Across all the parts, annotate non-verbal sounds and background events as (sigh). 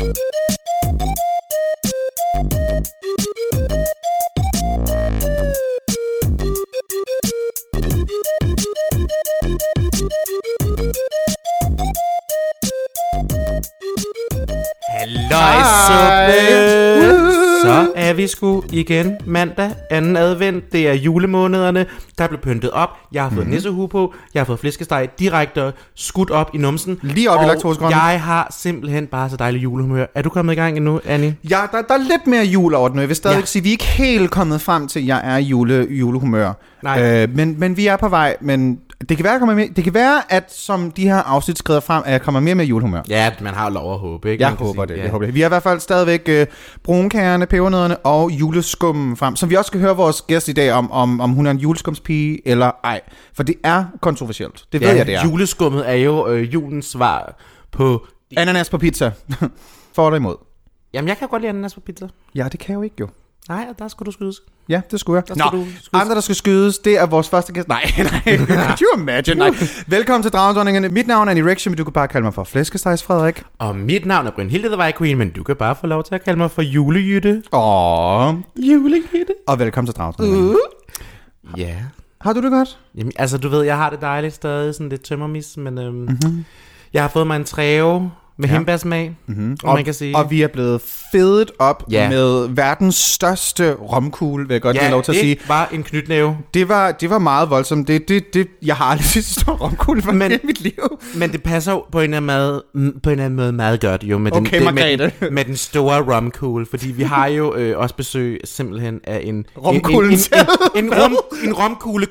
Hello, sir. Vi sgu igen mandag, anden advent. Det er julemånederne, der blev pyntet op. Jeg har fået mm-hmm. nissehue på. Jeg har fået flæskesteg direkte skudt op i numsen. Lige op i og laktosegrønne. jeg har simpelthen bare så dejlig julehumør. Er du kommet i gang endnu, Annie? Ja, der, der er lidt mere jul over nu. Jeg vil stadig Ja. ja. sige, at vi er ikke helt kommet frem til, at jeg er i jule, julehumør. Nej. Øh, men, men vi er på vej, men det kan, være, jeg kommer mere, det kan være, at som de her afsnit skrider frem, at jeg kommer mere med julehumør. Ja, man har lov at håbe, ikke? Jeg håber sige. det, Ja. jeg håber det. Vi har i hvert fald stadigvæk øh, brunkagerne, pebernødderne og juleskummen frem, som vi også skal høre vores gæst i dag om, om, om hun er en juleskumspige eller ej. For det er kontroversielt. Det ved Ja, jeg, det er. juleskummet er jo øh, julens svar på... Ananas på pizza. (laughs) For eller imod? Jamen, jeg kan godt lide ananas på pizza. Ja, det kan jeg jo ikke jo. Nej, der skulle du skydes. Ja, det skulle Der jeg. skal du skydes. andre, der skal skydes, det er vores første gæst. Nej, (laughs) nej. Could you imagine? Nej. Velkommen til Dragensdronningerne. Mit navn er Annie Rection, men du kan bare kalde mig for Flæskestegs Frederik. Og mit navn er Brynhilde The White Queen, men du kan bare få lov til at kalde mig for julejytte. Åh. Julejytte. Og velkommen til Dragensdronningerne. Ja. Har du det godt? Jamen, altså, du ved, jeg har det dejligt stadig, sådan lidt tømmermis, men øhm, mm-hmm. jeg har fået mig en træve med ja. hembærsmag, mm-hmm. og, man kan sige. Og vi er blevet fedet op Ja. med verdens største romkugle, vil jeg godt ja, have lov til at sige. ikke bare en knytnæve, Det var, det var meget voldsomt. Det, det, det, jeg har aldrig set så stor romkugle for Men- hele mit liv. men det passer jo på en eller anden måde, på en eller anden måde meget godt jo med, den, Okay, det, med, den, med den store romkugle, fordi vi har jo øh, også besøg simpelthen af en Romkuglen en, en, selv. en, en, en, rom, en romkugle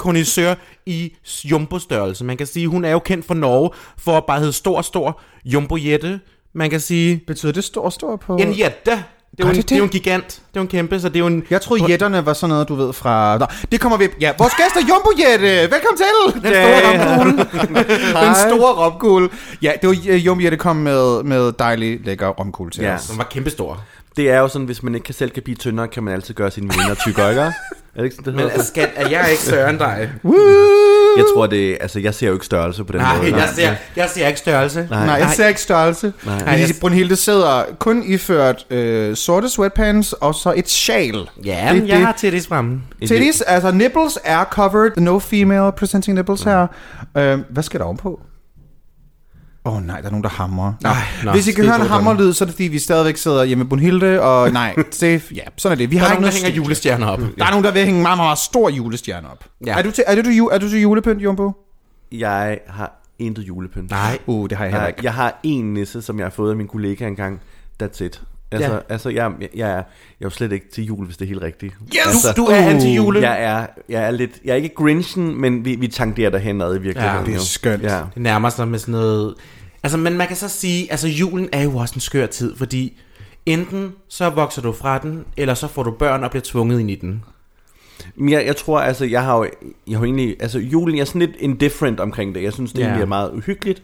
i jumbo-størrelse. Man kan sige, hun er jo kendt for Norge for at bare hedde stor, stor jumbo-jætte. Man kan sige, Betyder det stor, stor på... en jætte. Det er, jo en, det det er jo en gigant. Det er jo en kæmpe, så det er jo en... Jeg troede, jætterne var sådan noget, du ved, fra... Nå, det kommer vi... Ja, vores gæst er Jumbo Jette! Velkommen til! Den store romkugle. (laughs) Den store romkugle. Ja, det var uh, Jumbo Jette kom med, med dejlig, lækker romkugle til Ja. os. Den var kæmpestor. Det er jo sådan, hvis man ikke kan selv kan blive tyndere, kan man altid gøre sine veninder tykkere, ikke? Er det ikke sådan, det Men hedder? skat, er jeg ikke større end dig? Jeg tror, det altså, jeg ser jo ikke størrelse på den Nej, måde. jeg ser, jeg ser ikke størrelse. Nej. Nej, jeg ser ikke størrelse. Nej. Nej, jeg- Brunhilde sidder kun iført øh, sorte sweatpants og så et sjal. Ja, Det- men jeg det- har titties fremme. Titties, altså nipples er covered. No female presenting nipples her. Øh, hvad skal der ovenpå? Åh oh, nej, der er nogen, der hamrer. Nå, nå, Hvis I kan høre en hammerlyd, så er det fordi, vi stadigvæk sidder hjemme med Brunhilde, og (laughs) nej, det, ja, sådan er det. Vi Der har er nogen, der hænger julestjerner op. Der er nogen, der vil hænge en meget, meget stor julestjerne op. Ja. Er, du til, er, du til, er du til julepynt, Jumbo? Jeg har intet julepynt. Nej. Uh, det har jeg heller Jeg, ikke. jeg har en nisse, som jeg har fået af min kollega engang. That's it. Altså, Ja. ja. altså jeg, jeg, jeg, er, jeg er jo slet ikke til jul, hvis det er helt rigtigt. Yes! Altså, Du, du er anti-jule. jeg er, jeg er lidt, jeg er ikke Grinchen, men vi, vi tangerer derhen ad i virkeligheden. Ja, det er skønt. Ja. Det nærmer sig med sådan noget... Altså, men man kan så sige, altså julen er jo også en skør tid, fordi enten så vokser du fra den, eller så får du børn og bliver tvunget ind i den. Men jeg, jeg tror, altså, jeg har jo, jeg har jo egentlig, altså, julen, jeg er sådan lidt indifferent omkring det. Jeg synes, det Ja. ja. egentlig er meget uhyggeligt.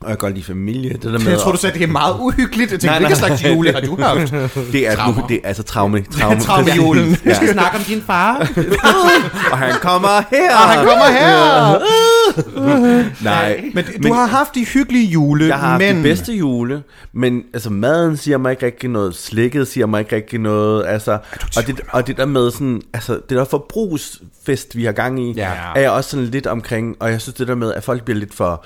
Og jeg kan godt lide familie. Det der med Jeg tror, du at- sagde, at det er meget uhyggeligt. Jeg tænkte, Nej, hvilken slags jule har du (laughs) haft? det er, Traumer. nu, det er altså traume. (laughs) traume. Traumejulen. Vi skal snakke om din far. (laughs) og han kommer her. Og han kommer her! (laughs) Nej, Men du har haft de hyggelige jule, jeg har haft men... det bedste jule, men altså maden siger mig ikke rigtig noget, slikket siger mig ikke rigtig noget, altså, og, det, og det der med sådan, altså det der forbrugsfest, vi har gang i, Ja. er jeg også sådan lidt omkring, og jeg synes det der med, at folk bliver lidt for,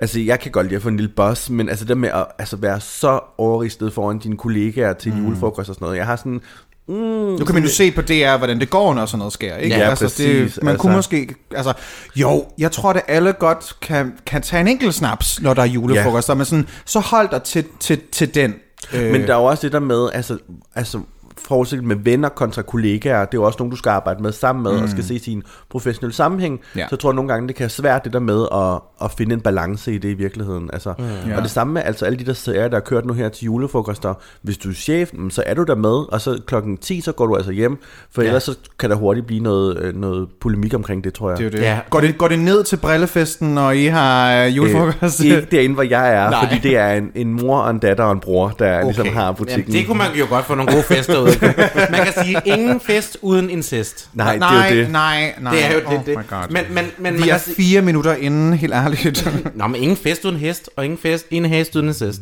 altså jeg kan godt lide at få en lille boss, men altså det med at altså, være så overristet foran dine kollegaer til mm. julefrokost og sådan noget, jeg har sådan, mm, Nu kan man jo se på DR, hvordan det går, når sådan noget sker, ikke? Ja, altså, præcis, Det, man altså. kunne måske... Altså, jo, jeg tror, at alle godt kan, kan tage en enkelt snaps, når der er julefrokost, ja. men sådan, så hold dig til, til, til den. Øh, Men der er jo også det der med, altså, altså forholdsvis med venner kontra kollegaer, det er jo også nogen, du skal arbejde med sammen med, mm. og skal se sin professionelle sammenhæng. Ja. Så jeg tror nogle gange, det kan være svært det der med at, at finde en balance i det i virkeligheden. Altså, mm. Ja. Og det samme med altså, alle de der serier, der har kørt nu her til julefrokoster. Hvis du er chef, mm, så er du der med, og så klokken 10, så går du altså hjem, for Ja. ellers så kan der hurtigt blive noget, øh, noget polemik omkring det, tror jeg. det er det. Ja. Går, det, går det ned til brillefesten, når I har øh, julefrokost? Øh, ikke derinde, hvor jeg er, Nej. fordi det er en, en mor og en datter og en bror, der okay. ligesom har Jamen, butikken. det kunne man jo godt få nogle gode fester ud. (laughs) Man kan sige, ingen fest uden incest. Nej, nej, det er jo det. nej, nej. Det er jo oh det. det. My God. Men, men, men Vi man er sige, fire minutter inden, helt ærligt. (laughs) Nå, men ingen fest uden hest, og ingen fest, ingen hest uden incest.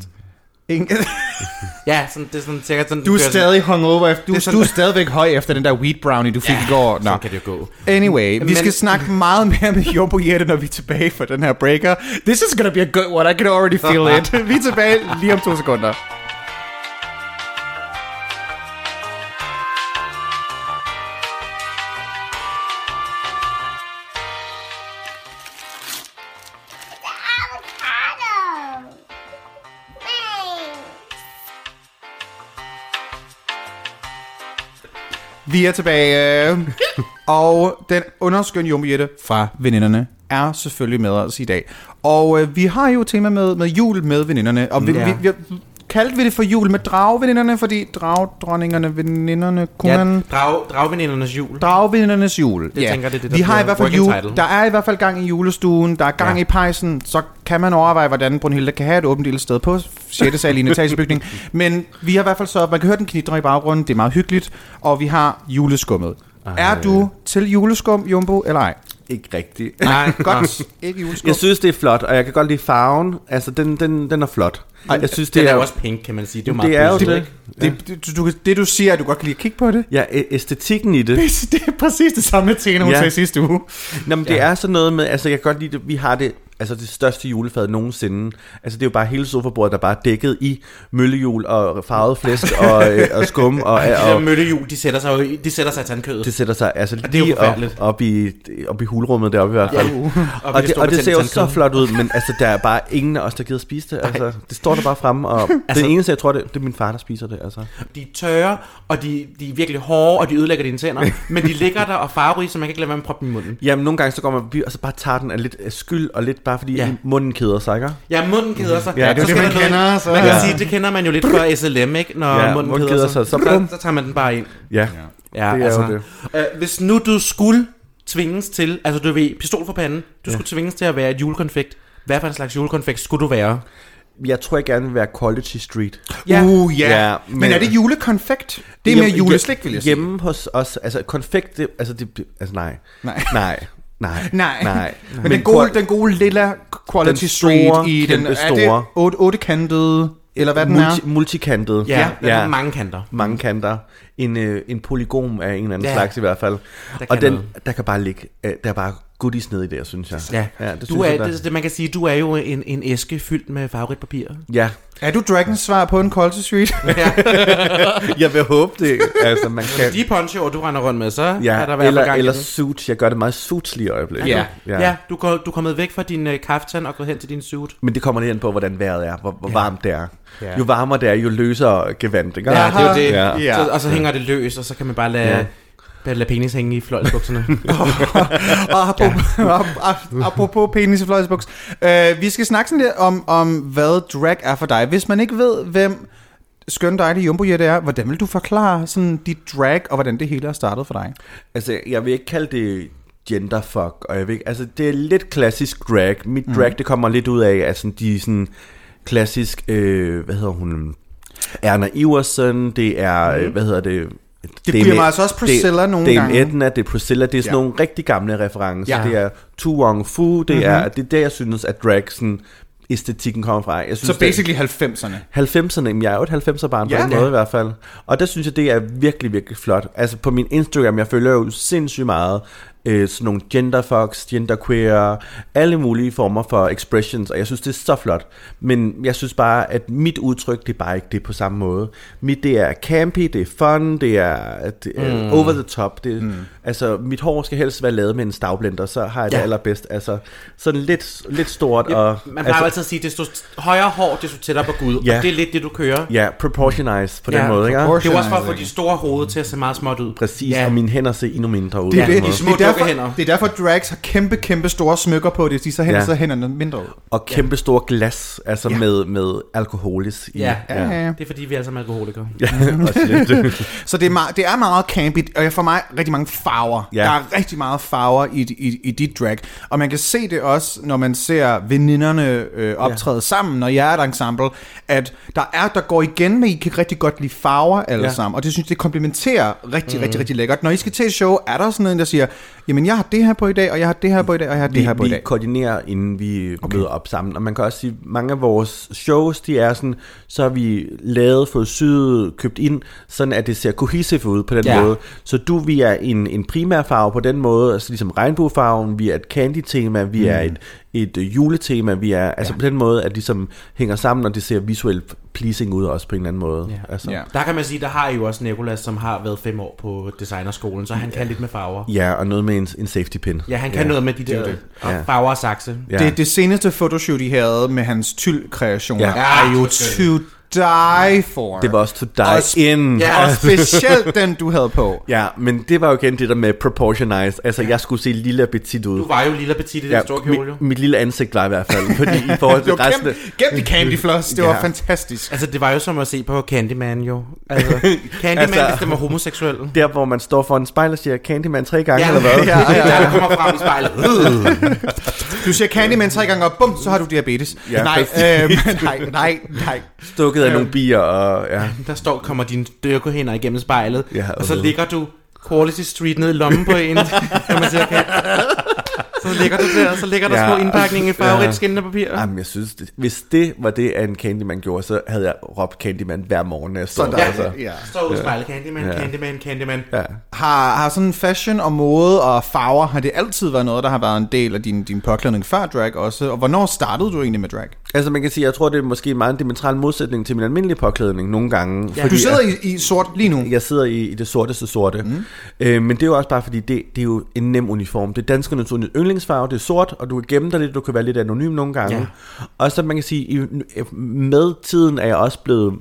Ingen, (laughs) Ja, sådan, det er sådan cirka sådan... du er det sådan- stadig hungover. efter- Du, Det er sådan- du er stadigvæk høj efter den der wheat brownie, du fik i går. Nå. Kan det jo gå. Anyway, vi Men- skal snakke meget mere med Jumbo Jette, når vi er tilbage for den her breaker. This is gonna be a good one. I can already feel it. vi er tilbage lige om to sekunder. Vi er tilbage, (laughs) og den underskønne Jumbo Jette fra veninderne er selvfølgelig med os i dag. Og øh, vi har jo et tema med, med jul med veninderne, og vi, Ja. vi, vi, kaldte vi det for jul med dragveninderne, fordi dragdronningerne, veninderne, kunne Ja, man... drag, dragvenindernes jul. Dragvindernes jul. Jeg tænker, det er det, der Vi har i hvert fald jul. Der er i hvert fald gang i julestuen, der er gang Ja. i pejsen, så kan man overveje, hvordan Brunhilde kan have et åbent lille sted på 6. sal i en etagebygning. (laughs) Men vi har i hvert fald så, man kan høre den knitre i baggrunden, det er meget hyggeligt, og vi har juleskummet. Er du til juleskum, Jumbo, eller ej? Ikke rigtigt. Nej, (laughs) Godt. Ikke juleskum. Jeg synes, det er flot, og jeg kan godt lide farven. Altså, den, den, den er flot. Ej, jeg synes, det det er er, jo også pink, kan man sige. Det er jo meget det er jo pudsigt, det. ikke? det, det, du, det, du siger, at du godt kan lide at kigge på det. Ja, æ- æstetikken i det. Det er præcis det samme Tena, hun Ja. sagde sidste uge. Nå, men det er sådan noget med, altså jeg kan godt lide det, vi har det, altså det største julefad nogensinde. Altså det er jo bare hele sofabordet, der bare er dækket i møllehjul og farvet flæsk og, øh, (laughs) og skum og, De der og, møllehjul, de sætter sig jo de sætter sig i tandkødet. det sætter sig altså jo lige op, op, i, op i hulrummet deroppe i hvert fald. Og, Og det, og det ser jo så flot ud, men altså, der er bare ingen af os, der gider spise det. Altså, det står der bare fremme, og (laughs) altså, den eneste, jeg tror, det, det er min far, der spiser det. Altså. De er tørre, og de, de er virkelig hårde, og de ødelægger dine tænder. (laughs) men de ligger der og farverige, så man kan ikke lade være med at proppe dem i munden. Jamen, nogle gange så går man forbi, og så bare tager den af lidt af skyld, og lidt bare fordi Ja. ja. munden keder sig, ikke? Ja, munden keder sig. Ja, det er Så det, man noget- kender, så- Man kan Ja. sige, det kender man jo lidt fra SLM, ikke? Når Ja, munden munden keder, sig. så Så, så tager man den bare ind. Ja. Ja, Det er altså, jo det. Øh, hvis nu du skulle tvinges til, altså du ved, pistol for panden, du skulle tvinges til at være et julekonfekt. Hvad for en slags julekonfekt skulle du være? Jeg tror, jeg gerne vil være Quality Street. Ja. Uh, ja. Ja, Yeah. Men, men- er det julekonfekt? Det er mere juleslik, vil jeg sige. Hjemme hos os, altså konfekt, det, altså, det, altså nej. Nej. (laughs) Nej. Nej. Nej. Nej. Men, den, gode, den gode lilla Quality Den Street store, i den, er store. det 8, 8 kantede, eller hvad den multi, er? multikantet. Ja, ja. ja. Der er mange kanter. mange kanter. En, øh, en polygon af en eller anden Ja. slags i hvert fald. kan Og den, noget. der kan bare ligge, øh, der er bare goodies nede i det, synes jeg. Ja, ja det du synes er, jeg, der- det, man kan sige, du er jo en, en æske fyldt med farverigt papir. Ja, Er du Dragons svar på en Quality Street? (laughs) (laughs) jeg vil håbe det. Altså, man kan... De ponchoer, du render rundt med, så ja, er der Ja, fald eller, gang eller i det. suits. Jeg gør det meget suitslige i øjeblikket. Ja. Ja, ja du, går, du er kommet væk fra din uh, kaftan og gået hen til din suit. Men det kommer lidt an på, hvordan vejret er, hvor, hvor Ja. varmt det er. Ja. Jo varmere det er, jo løsere gevand, ikke? Ja, det er jo det. Ja. Ja. Så, og så hænger det løs, og så kan man bare lade, Ja. Bare lade penis hænge i fløjlsbukserne. (laughs) (laughs) Og apropos, ja. apropos penis i fløjsbuks. Uh, vi skal snakke sådan lidt om, om, hvad drag er for dig. Hvis man ikke ved, hvem skøn dejlig Jumbo Jette er, hvordan vil du forklare sådan dit drag, og hvordan det hele er startet for dig? Altså, jeg vil ikke kalde det genderfuck, og jeg vil ikke, altså, det er lidt klassisk drag. Mit Mhm. drag, det kommer lidt ud af, altså, de er sådan klassisk, øh, hvad hedder hun, Erna Iversen, det er, mm. hvad hedder det, Mhm. Det bliver mig altså også Priscilla nogle Dame gange. Edna, det er Priscilla, det er sådan Ja. nogle rigtig gamle referencer. Ja. Det er Tu Wong Fu, det, Mhm. er, det er der, jeg synes, at drag sådan, æstetikken kommer fra. Jeg synes, Så det- basically 90'erne. 90'erne, jamen jeg er jo et 90'er barn på Ja. en måde i hvert fald. Og der synes jeg, det er virkelig, virkelig flot. Altså på min Instagram, jeg følger jo sindssygt meget øh, sådan nogle genderfucks, genderqueer, alle mulige former for expressions, og jeg synes, det er så flot. Men jeg synes bare, at mit udtryk, det er bare ikke det på samme måde. Mit, det er campy, det er fun, det er, det er mm. over the top. Det, mm. Altså, mit hår skal helst være lavet med en stavblender, så har jeg det Ja. allerbedst. Altså, sådan lidt, lidt stort. og, Man plejer altså, altid at sige, desto højere hår, desto tættere på Gud. Ja. Og det er lidt det, du kører. Ja, proportionize på Ja, den måde, ikke? Det er også for at få de store hoved til at se meget småt ud. Præcis, Ja. og mine hænder ser endnu mindre ud. Det er, det, det, små det, er derfor, det er derfor, drags har kæmpe, kæmpe store smykker på det. De så hænder Ja. så hænderne mindre ud. Og kæmpe store glas, altså Ja. ja. med, med alkoholis i. Ja. Ja, ja, ja. Det er fordi, vi er alle sammen alkoholikere. (laughs) ja. (laughs) Så det er, meget, det er meget campy, og for mig rigtig mange farver. Ja. Der er rigtig meget farver i, i, i dit drag. Og man kan se det også, når man ser veninderne øh, optræde ja. sammen, når jeg er et ensemble, at der er, der går igen med, I kan rigtig godt lide farver alle ja. Sammen. Og det synes jeg, det komplementerer rigtig, mm. rigtig, rigtig lækkert. Når I skal til et show, er der sådan en, der siger, jamen jeg har det her på i dag, og jeg har det her på i dag, og jeg har det vi, her på i vi dag. koordinerer, inden vi okay. møder op sammen. Og man kan også sige, mange af vores shows, de er sådan, så har vi lavet, fået syet, købt ind, sådan at det ser cohesive ud på den Ja. måde. Så du, vi er en, en primær farve på den måde, altså ligesom regnbuefarven, vi er et candy-tema, vi mm. er et, et juletema, vi er, altså ja. på den måde, at de som hænger sammen, og det ser visuelt pleasing ud også på en eller anden måde. Ja. Altså. Ja. Der kan man sige, der har I jo også Nikolas, som har været fem år på designerskolen, så han kan lidt med farver. ja, og noget med en, en safety pin. Ja, han kan noget med de der det. ja. farver og sakse. Ja. Det, det seneste fotoshoot, I havde med hans tyld-kreationer, Ja. er jo to die for. Det var også to die Også- in. Ja, og specielt den, du havde på. (laughs) Ja, men det var jo igen det der med proportionized. Altså, jeg skulle se lille og petit ud. Du var jo lille og petit i den store kjole. jo. mit, mit lille ansigt var i hvert fald, fordi i forhold Det (laughs) til var resten... gemt i Candy Floss. Det var Ja. fantastisk. Altså, det var jo som at se på Candyman jo. Altså, (laughs) Candyman, Altså- hvis den var homoseksuel. Der, hvor man står for en spejl og siger Candyman tre gange, Ja, eller hvad? ja, ja, ja. Der kommer frem i spejlet. Du siger Candyman tre gange, og bum, så har du diabetes. Ja, nej, øhm, nej, nej, nej. Stukket af nogle bier, og ja. (laughs) Der står, kommer dine dyrkehænder igennem spejlet, Ja, og så og- ligger du Quality Street ned i lommen på en, (laughs) kan man sige, okay. Så ligger du der, og så ligger der Ja, små indpakninger i farverigt ja. skinnende papir. Jamen, jeg synes, det, hvis det var det, en Candyman gjorde, så havde jeg råbt Candyman hver morgen, når jeg stod Sådan der. der. Altså. Ja. Står ud spejlet, Candyman, Ja. Candyman, Candyman. Ja. Har, har sådan fashion og mode og farver, har det altid været noget, der har været en del af din, din påklædning før drag også? Og hvornår startede du egentlig med drag? Altså, man kan sige, jeg tror, det er måske meget en diametral modsætning til min almindelige påklædning nogle gange. Ja. Du sidder i, i sort lige nu. Jeg sidder i, i det sorteste sorte. Mm. Øh, men det er jo også bare fordi, det, det er jo en nem uniform. Det er danskernes yndlingsfarve, det er sort, og du kan gemme dig lidt, du kan være lidt anonym nogle gange. Ja. Og så man kan sige, i, med tiden er jeg også blevet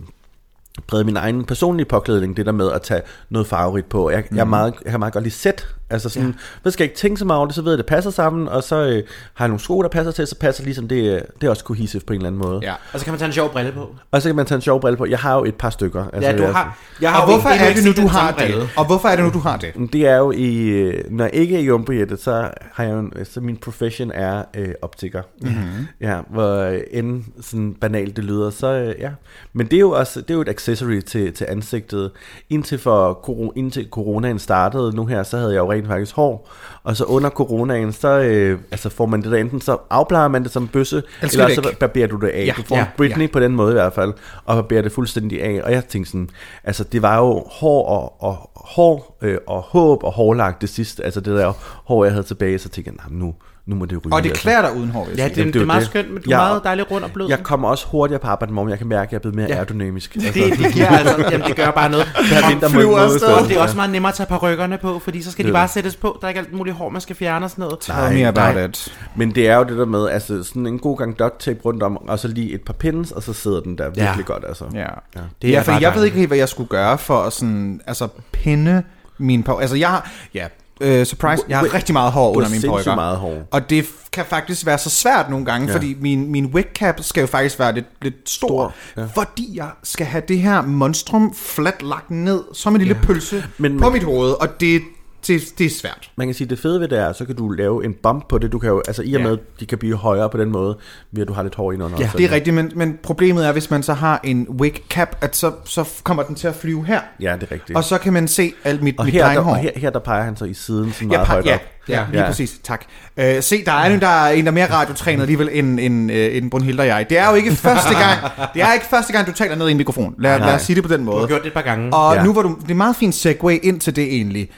præget min egen personlige påklædning, det der med at tage noget farverigt på. Jeg, mm. jeg, er meget, jeg kan meget godt lide sæt. Altså sådan, ja. så skal jeg ikke tænke så meget over det, så ved jeg, at det passer sammen, og så øh, har jeg nogle sko, der passer til, så passer ligesom det, øh, det er også cohesive på en eller anden måde. Ja. Og så kan man tage en sjov brille på. Og så kan man tage en sjov brille på. Jeg har jo et par stykker. Altså, Ja, du har, jeg har Og hvorfor er ikke det nu, du har det? Og hvorfor er det nu, du har det? Det er jo i, øh, når jeg ikke er i Jumbojettet, så har jeg jo, så min profession er øh, optiker. Mm-hmm. (laughs) Ja, hvor øh, end sådan banalt det lyder, så øh, ja. Men det er jo også, det er jo et accessory til, til ansigtet. Indtil, for, indtil coronaen startede nu her, så havde jeg jo rent faktisk hår. Og så under coronaen, så øh, altså får man det der enten, så afplejer man det som bøsse, Eller eller så barberer du det af. Ja, du får ja, Britney ja. på den måde i hvert fald, og barberer det fuldstændig af. Og jeg tænkte sådan, altså det var jo hår og, og hår øh, og håb og hårlagt det sidste, altså det der hår, jeg havde tilbage, så tænkte jeg, "Nå, nu, nu må det ryge. Og det altså. klæder dig uden hår, Ja, det, Jamen, det, det er det er meget det. skønt, men du er Ja, meget dejlig rund og blød. Jeg kommer også hurtigere på arbejde, morgen. Jeg kan mærke, at jeg er blevet mere Ja. ja. aerodynamisk. (laughs) Altså, det, det, giver altså, jamen, det gør bare noget. (laughs) der flyver afsted. det er også meget nemmere at tage rykkerne på, fordi så skal de Det- bare sættes på. Der er ikke alt muligt hår, man skal fjerne og sådan noget. Tell me about it. Men det er jo det der med, altså sådan en god gang duct tape rundt om, og så lige et par pins, og så sidder den der virkelig Ja. godt, altså. Ja. Det Det er ja, for jeg ved ikke helt, hvad jeg skulle gøre for at sådan, altså, pinde min på. Altså, jeg har, ja, øh, surprise, jeg har rigtig meget hår under mine sindssygt porykker. meget hår. Og det kan faktisk være så svært nogle gange, Ja. fordi min, min wig cap skal jo faktisk være lidt, lidt stor, Stor, ja. fordi jeg skal have det her monstrum flat lagt ned, som en lille ja. pølse Men- på mit hoved, og det, det, det er svært. Man kan sige, det fede ved det er, så kan du lave en bump på det. Du kan jo, altså i og Ja. med, de kan blive højere på den måde, ved at du har lidt hår indenunder. Ja, det er rigtigt, men, men problemet er, hvis man så har en wig cap, at så, så kommer den til at flyve her, Ja, det er rigtigt. og så kan man se alt mit, og mit her, der, og her, her, der peger han så i siden, sådan Ja, meget pa- højt ja, op. ja, lige Ja. præcis. Tak. Uh, se, der er en, der er en, der er mere radiotrænet alligevel end, end, uh, end Brunhilde og jeg. Det er jo ikke første gang, (laughs) det er ikke første gang, du taler ned i en mikrofon. Lad, lad os sige det på den Du har måde. gjort det et par gange. Og Ja. nu var du, det er meget fint segue ind til det egentlig.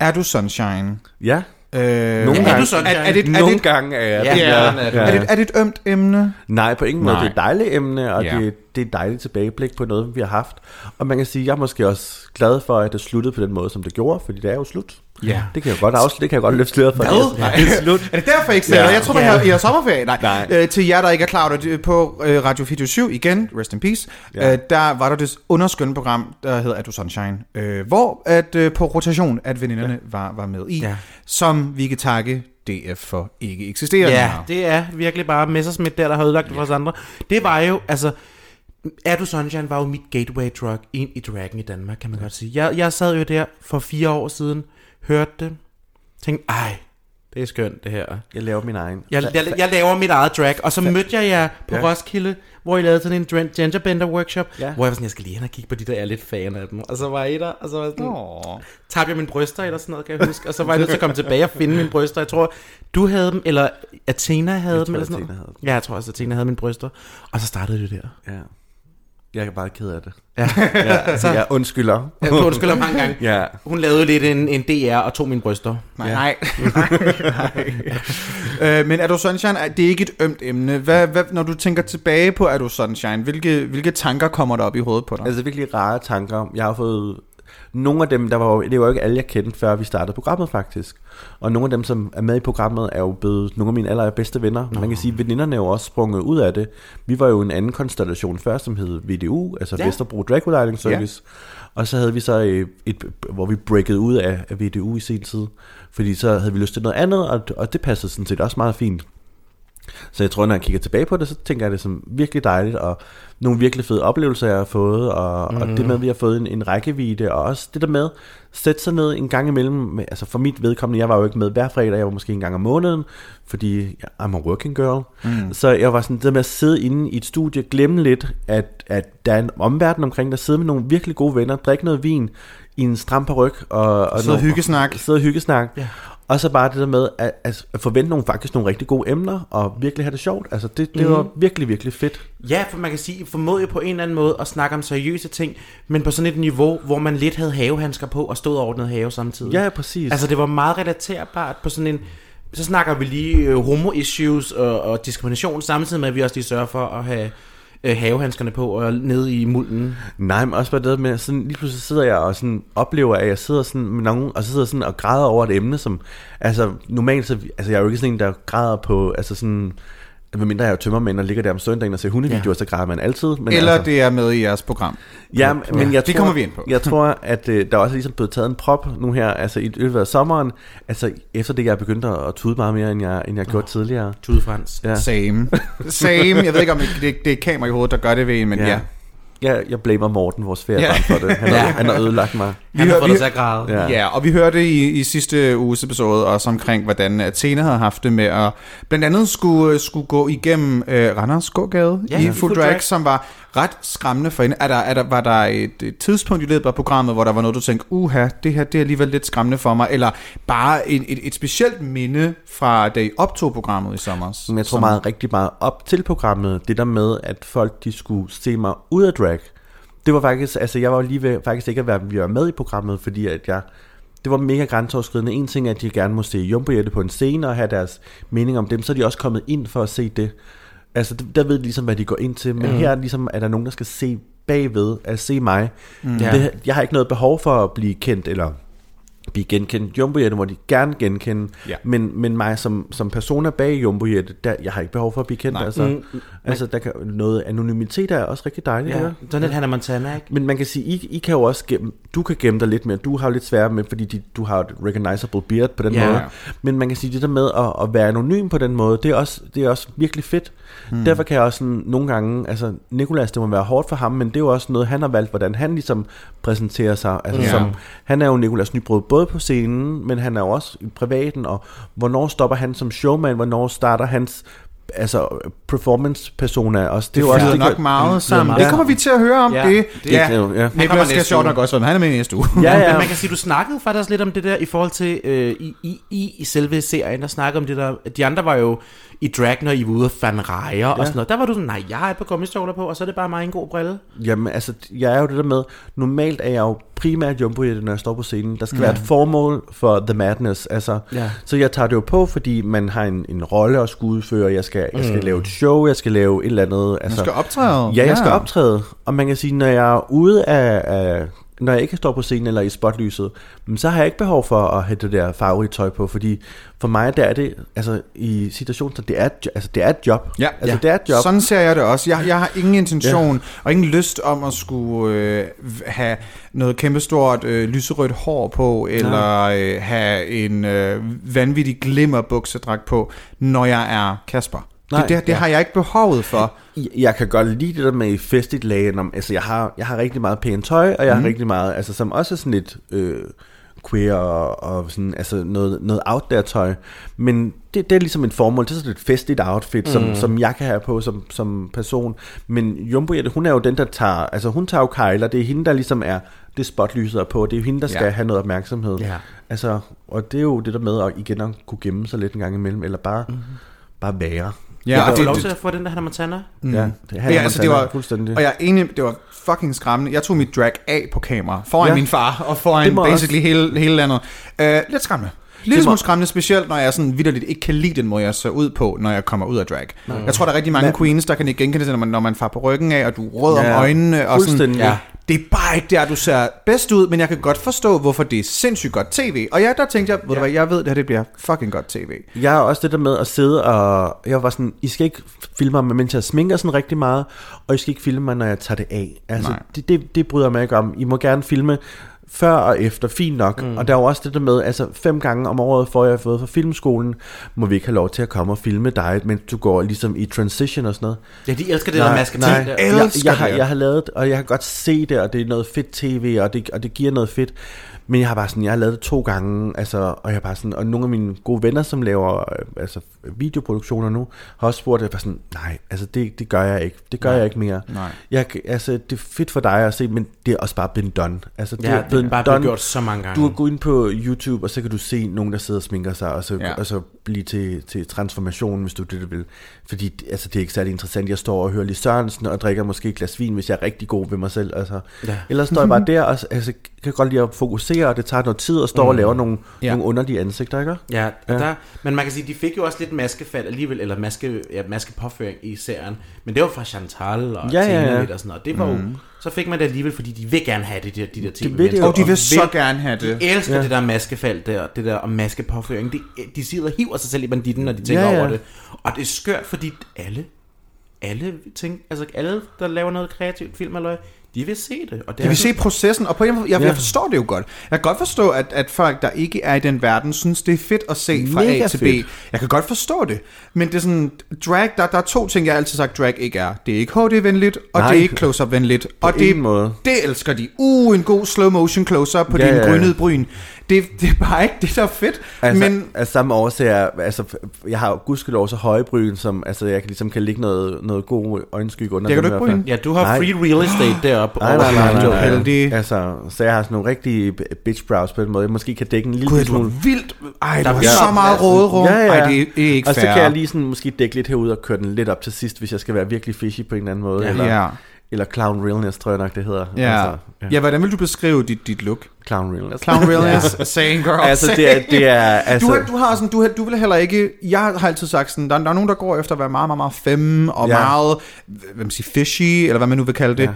Er du sunshine? Ja, Øh, nogle Ja, er gange, sunshine? Er, er, det, er, nogle det, gange er jeg Ja, det. ja, ja, er du. er, det, er det et ømt emne? Nej, på ingen måde. Nej. Det er et dejligt emne, og Ja. det, det er et dejligt tilbageblik på noget, vi har haft. Og man kan sige, jeg er måske også glad for, at det sluttede på den måde, som det gjorde, fordi det er jo slut. Ja. Det kan jeg godt afslutte, det kan jeg godt løfte sløret for. Hvad? Det er- Det er slut. Er det derfor, ikke ser Ja. Jeg tror, Ja. har, I har sommerferie. Nej. Nej. Øh, til jer, der ikke er klar over det, på øh, Radio 24 igen, rest in peace, Ja. ja. øh, der var der det underskønne program, der hedder Er du Sunshine, øh, hvor at øh, på rotation, at veninderne ja. var, var med i, Ja. ja. som vi kan takke DF for ikke eksisterer Ja, længere. det er virkelig bare Messerschmidt der, der har ødelagt det for os andre. Det var jo, altså... Er du Sunshine var jo mit gateway drug ind i Dragon i Danmark, kan man godt sige. Jeg, jeg sad jo der for fire år siden, hørte det, tænkte, ej, Det er skønt, det her. Jeg laver min egen. Jeg, jeg, jeg laver mit eget drag, og så mødte jeg jer på Ja. Roskilde, hvor I lavede sådan en genderbender workshop, Ja. hvor jeg var sådan, jeg skal lige hen og kigge på de der, jeg er lidt fan af dem. Og så var I der, og så var jeg sådan, tabte jeg mine bryster eller sådan noget, kan jeg huske. Og så var jeg nødt til at komme tilbage og finde mine bryster. Jeg tror, du havde dem, eller Athena havde Jeg dem, tror, eller sådan noget. havde dem. Ja, jeg tror også, Athena havde mine bryster. Og så startede det der. Ja. Jeg er bare ked af det. Ja, (laughs) Ja, så, jeg undskylder. jeg undskylder mange gange. Ja. Hun lavede lidt en, en DR og tog mine bryster. Nej, nej. nej. (laughs) øh, men er du Sunshine, det er ikke et ømt emne. Hvad, hvad, når du tænker tilbage på Er du Sunshine, hvilke, hvilke tanker kommer der op i hovedet på dig? Altså virkelig rare tanker. Jeg har fået nogle af dem, der var, det var jo ikke alle, jeg kendte, før vi startede programmet faktisk. Og nogle af dem, som er med i programmet, er jo blevet nogle af mine allerbedste venner. Man kan sige, at veninderne er jo også sprunget ud af det. Vi var jo en anden konstellation før, som hed VDU, altså ja. Vesterbro Drag Lighting Service. Ja. Og så havde vi så et, et, hvor vi breakede ud af, af VDU i sin tid. Fordi så havde vi lyst til noget andet, og, og det passede sådan set også meget fint. Så jeg tror, når jeg kigger tilbage på det, så tænker jeg det som virkelig dejligt, og nogle virkelig fede oplevelser, jeg har fået, og, mm. og det med, at vi har fået en, en rækkevidde, og også det der med, sætte sig ned en gang imellem, med, altså for mit vedkommende, jeg var jo ikke med hver fredag, jeg var måske en gang om måneden, fordi I'm a working girl, mm. så jeg var sådan, det der med at sidde inde i et studie, glemme lidt, at, at der er en omverden omkring, der sidder med nogle virkelig gode venner, drikke noget vin, i en stram peruk, og, og Sidde og hyggesnak. sidde og hyggesnak. Ja. Og så bare det der med at, at forvente nogle, faktisk nogle rigtig gode emner, og virkelig have det sjovt. Altså det, det mm. var virkelig, virkelig fedt. Ja, for man kan sige, formåede jo på en eller anden måde at snakke om seriøse ting, men på sådan et niveau, hvor man lidt havde havehandsker på og stod og ordnede have samtidig. Ja, præcis. Altså det var meget relaterbart på sådan en... Så snakker vi lige øh, homo-issues og, og diskrimination, samtidig med, at vi også lige sørger for at have øh, havehandskerne på og nede i mulden. Nej, men også bare det med, sådan, lige pludselig sidder jeg og sådan oplever, at jeg sidder sådan med nogen, og så sidder sådan og græder over et emne, som, altså normalt, så, altså jeg er jo ikke sådan en, der græder på, altså sådan, medmindre jeg er tømmermænd og ligger der om søndagen og ser hundevideoer, ja. så græder man altid. Men Eller altså, det er med i jeres program. Ja, men jeg det tror, kommer vi ind på. Jeg tror, (laughs) at øh, der også er ligesom blevet taget en prop nu her, altså i løbet af sommeren, altså efter det, jeg er begyndt at tude meget mere, end jeg, end jeg gjorde tidligere. Tude Frans. Ja. Same. Same. Jeg ved ikke, om det, det er kamera i hovedet, der gør det ved en, men ja. ja. Jeg, jeg blamer Morten, vores feriebarn, Ja. for det. Han, har, (laughs) Ja. han har ødelagt mig. Han har hører- fået dig til at græde. Ja. Ja. ja, og vi hørte i, i sidste uges episode også omkring, hvordan Athena havde haft det med at blandt andet skulle, skulle gå igennem øh, Randers gågade Ja, ja, i ja. Full Full Drag, Drag. som var ret skræmmende for hende. Er der, er der, var der et, et tidspunkt i løbet af programmet, hvor der var noget, du tænkte, uha, det her det er alligevel lidt skræmmende for mig, eller bare et, et, et specielt minde fra da I optog programmet i sommer? Men jeg tror meget, rigtig meget op til programmet, det der med, at folk de skulle se mig ud af drag. Det var faktisk, altså jeg var lige ved faktisk ikke at være med i programmet, fordi at jeg, det var mega grænseoverskridende. En ting er, at de gerne må se Jumbo Jette på en scene og have deres mening om dem, så er de også kommet ind for at se det. Altså der, ved de ligesom, hvad de går ind til, men mm. her er ligesom, er der nogen, der skal se bagved, at se mig. Mm. Det, jeg har ikke noget behov for at blive kendt, eller blive genkendt. Jumbo Jette må de gerne genkende, Ja. men, men mig som, som persona bag Jumbo Jette, der, jeg har ikke behov for at blive kendt. Nej. Altså, Mm, mm, altså der kan, noget anonymitet er også rigtig dejligt. Ja, Ja. sådan lidt Hannah Montana, ikke? Men man kan sige, I, I kan jo også gemme, du kan gemme dig lidt mere. Du har jo lidt sværere med, fordi de, du har et recognizable beard på den Ja. måde. Men man kan sige, det der med at, at være anonym på den måde, det er også, det er også virkelig fedt. Mm. Derfor kan jeg også sådan, nogle gange, altså Nikolas, det må være hårdt for ham, men det er jo også noget, han har valgt, hvordan han ligesom præsenterer sig. Altså, Ja. som, han er jo Nikolas Nybrod både på scenen, men han er jo også i privaten, og hvornår stopper han som showman, hvornår starter hans altså performance persona også. Det, er det jo også, det nok meget flyder sammen. meget Det kommer vi til at høre om. Ja, det, det- ja. det er jo- ja. Niklas skal sjovt nok også. Han er med i næste uge. Ja, Men ja. man kan sige, du snakkede faktisk lidt om det der i forhold til øh, i, i, i, i selve serien, der snakkede om det der, de andre var jo i drag, når I var ude og fandt rejer ja. og sådan noget. Der var du sådan, nej, jeg har et par gummistøvler på, og så er det bare mig en god brille. Jamen, altså, jeg er jo det der med, normalt er jeg jo primært jumbo når jeg står på scenen. Der skal ja. være et formål for The Madness. Altså, Ja. Så jeg tager det jo på, fordi man har en, en rolle at skulle udføre. Jeg skal, jeg skal lave et show, jeg skal lave et eller andet. Altså, Man skal optræde. Ja, jeg skal optræde. Og man kan sige, når jeg er ude af, af når jeg ikke står på scenen eller i spotlyset, så har jeg ikke behov for at have det der farverige tøj på, fordi for mig der er det, altså i situationen, så det er, altså, det er et job. Ja, altså, ja. det er et job. Sådan ser jeg det også. Jeg, jeg har ingen intention ja. og ingen lyst om at skulle øh, have noget kæmpestort øh, lyserødt hår på, eller øh, have en øh, vanvittig glimmerbuksedragt på, når jeg er Kasper. Nej, det det, det ja. har jeg ikke behovet for. Jeg- Jeg kan godt lide det der med festligt lagen om, altså jeg har, jeg har rigtig meget pænt tøj, og jeg Mhm. har rigtig meget, altså som også er sådan lidt øh, queer og, og sådan, altså noget, noget out there tøj. Men det, det er ligesom en formål. Det er sådan et festligt outfit, mm. som, som jeg kan have på som, som person. Men Jumbo Jette, hun er jo den, der tager, altså hun tager jo kejler. Det er hende, der ligesom er det spotlyset er på. Det er jo hende, der skal ja. have noget opmærksomhed. Ja. Altså, og det er jo det der med at igen at kunne gemme sig lidt en gang imellem, eller bare, mm. bare være. Ja, og det- lov til at få den der Hannah Montana? Mm. Ja, det, Ja, altså, det var, fuldstændig. Og jeg er enig, det var fucking skræmmende. Jeg tog mit drag af på kamera, foran ja. Min far, og foran basically hele, hele landet. Uh, lidt skræmmende. Lidt Det smule skræmmende, specielt når jeg sådan vidderligt ikke kan lide den måde, jeg ser ud på, når jeg kommer ud af drag. Jeg tror, der er rigtig mange Men- queens, der kan ikke genkende det, når man, når man far på ryggen af, og du rød Ja, om øjnene. Og sådan, fuldstændig. ja. Det er bare ikke der, du ser bedst ud, men jeg kan godt forstå, hvorfor det er sindssygt godt tv. Og ja, der tænkte jeg, ved du hvad, jeg ved, det her det bliver fucking godt tv. Jeg er også det der med at sidde og... Jeg var sådan, I skal ikke filme mig, mens jeg sminker sådan rigtig meget, og I skal ikke filme mig, når jeg tager det af. Altså, Nej. det, det, det bryder jeg mig ikke om. I må gerne filme før og efter, fint nok. Mm. Og der er jo også det der med, altså fem gange om året, får jeg fået fra filmskolen, må vi ikke have lov til at komme og filme dig, mens du går ligesom i transition og sådan noget. Ja, de elsker det der maske nej. der. Jeg, elsker jeg, har, jeg har lavet og jeg har godt se det, og det er noget fedt tv, og det, og det giver noget fedt. Men jeg har bare sådan, jeg har lavet det to gange, altså, og jeg har bare sådan, og nogle af mine gode venner, som laver øh, altså, videoproduktioner nu, har også spurgt, at jeg bare sådan, nej, altså det, det gør jeg ikke, det gør nej. jeg ikke mere. Nej. Jeg, altså, det er fedt for dig at se, men det er også bare been done. Altså, det Ja, er det er blevet bare blevet gjort så mange gange. Du kan gå ind på YouTube, og så kan du se nogen, der sidder og sminker sig, og så, Ja. og så blive til, til transformation, hvis du det, du vil. Fordi altså, det er ikke særlig interessant. Jeg står og hører Lis Sørensen, og drikker måske et glas vin, hvis jeg er rigtig god ved mig selv. Altså. Ja. Ellers står jeg bare der, og altså, kan godt lide at fokusere, og det tager noget tid at stå mm. og lave nogle, Ja. nogle underlige ansigter, ikke? Ja, Ja. ja. Der, men man kan sige, de fik jo også lidt maskefald alligevel, eller maske, ja, maskepåføring i serien. Men det var fra Chantal og Ja, ja, Tina ja. og sådan noget. Det var jo, så fik man det alligevel, fordi de vil gerne have det, de, der- de der ting. vil de jo. Og de vil så gerne have det. De elsker ja. Det der maskefald der, det der og maskepåføring. De, de sidder og hiver sig selv i banditten, når de tænker ja, ja. over det. Og det er skørt, fordi alle, alle, ting, altså alle, der laver noget kreativt film eller de vil se det. Og det Jeg er vil se processen, og på en måde, jeg, Ja. jeg forstår det jo godt. Jeg kan godt forstå, at, at folk, der ikke er i den verden, synes, det er fedt at se fra Mega A til B. fedt. Jeg kan godt forstå det. Men det er sådan, drag, der, der er to ting, jeg har altid sagt, drag ikke er. Det er ikke HD-venligt, og Nej. det er ikke close-up-venligt. Og det, måde. det elsker de. Uh, en god slow-motion close-up på Ja, din ja, ja. grønnede bryn. Det, det er bare ikke det, der er fedt. Altså, men af samme årsager, altså, jeg har gudskelov så høje bryn, som altså, jeg kan ligesom kan lægge noget, noget god øjenskygge under Dækker dem du ikke bryn? Ja, du har Nej. free real estate deroppe. (gasps) Nej, over nej, nej, nej, er nej, heldig. Altså, så jeg har sådan nogle rigtige bitch brows på den måde. Jeg måske kan dække en lille er smule. vildt. Ej, Der bliver- så meget råderum. Ja, ja. Ej, det er, det er ikke Og så fair. kan jeg lige sådan måske dække lidt herud og køre den lidt op til sidst, hvis jeg skal være virkelig fishy på en eller anden måde. Ja. eller, Ja. Eller clown realness, tror jeg nok, det hedder. Ja. Altså, ja. ja, hvordan vil du beskrive dit, dit look? Clown realness. Clown (laughs) realness, saying girl. Altså, det er, det er altså, Du, har, du har sådan, du, du vil heller ikke, jeg har altid sagt sådan, der, der er nogen, der går efter at være meget, meget, meget femme, og ja. Meget, hvad man siger, fishy, eller hvad man nu vil kalde det. Ja. Ja.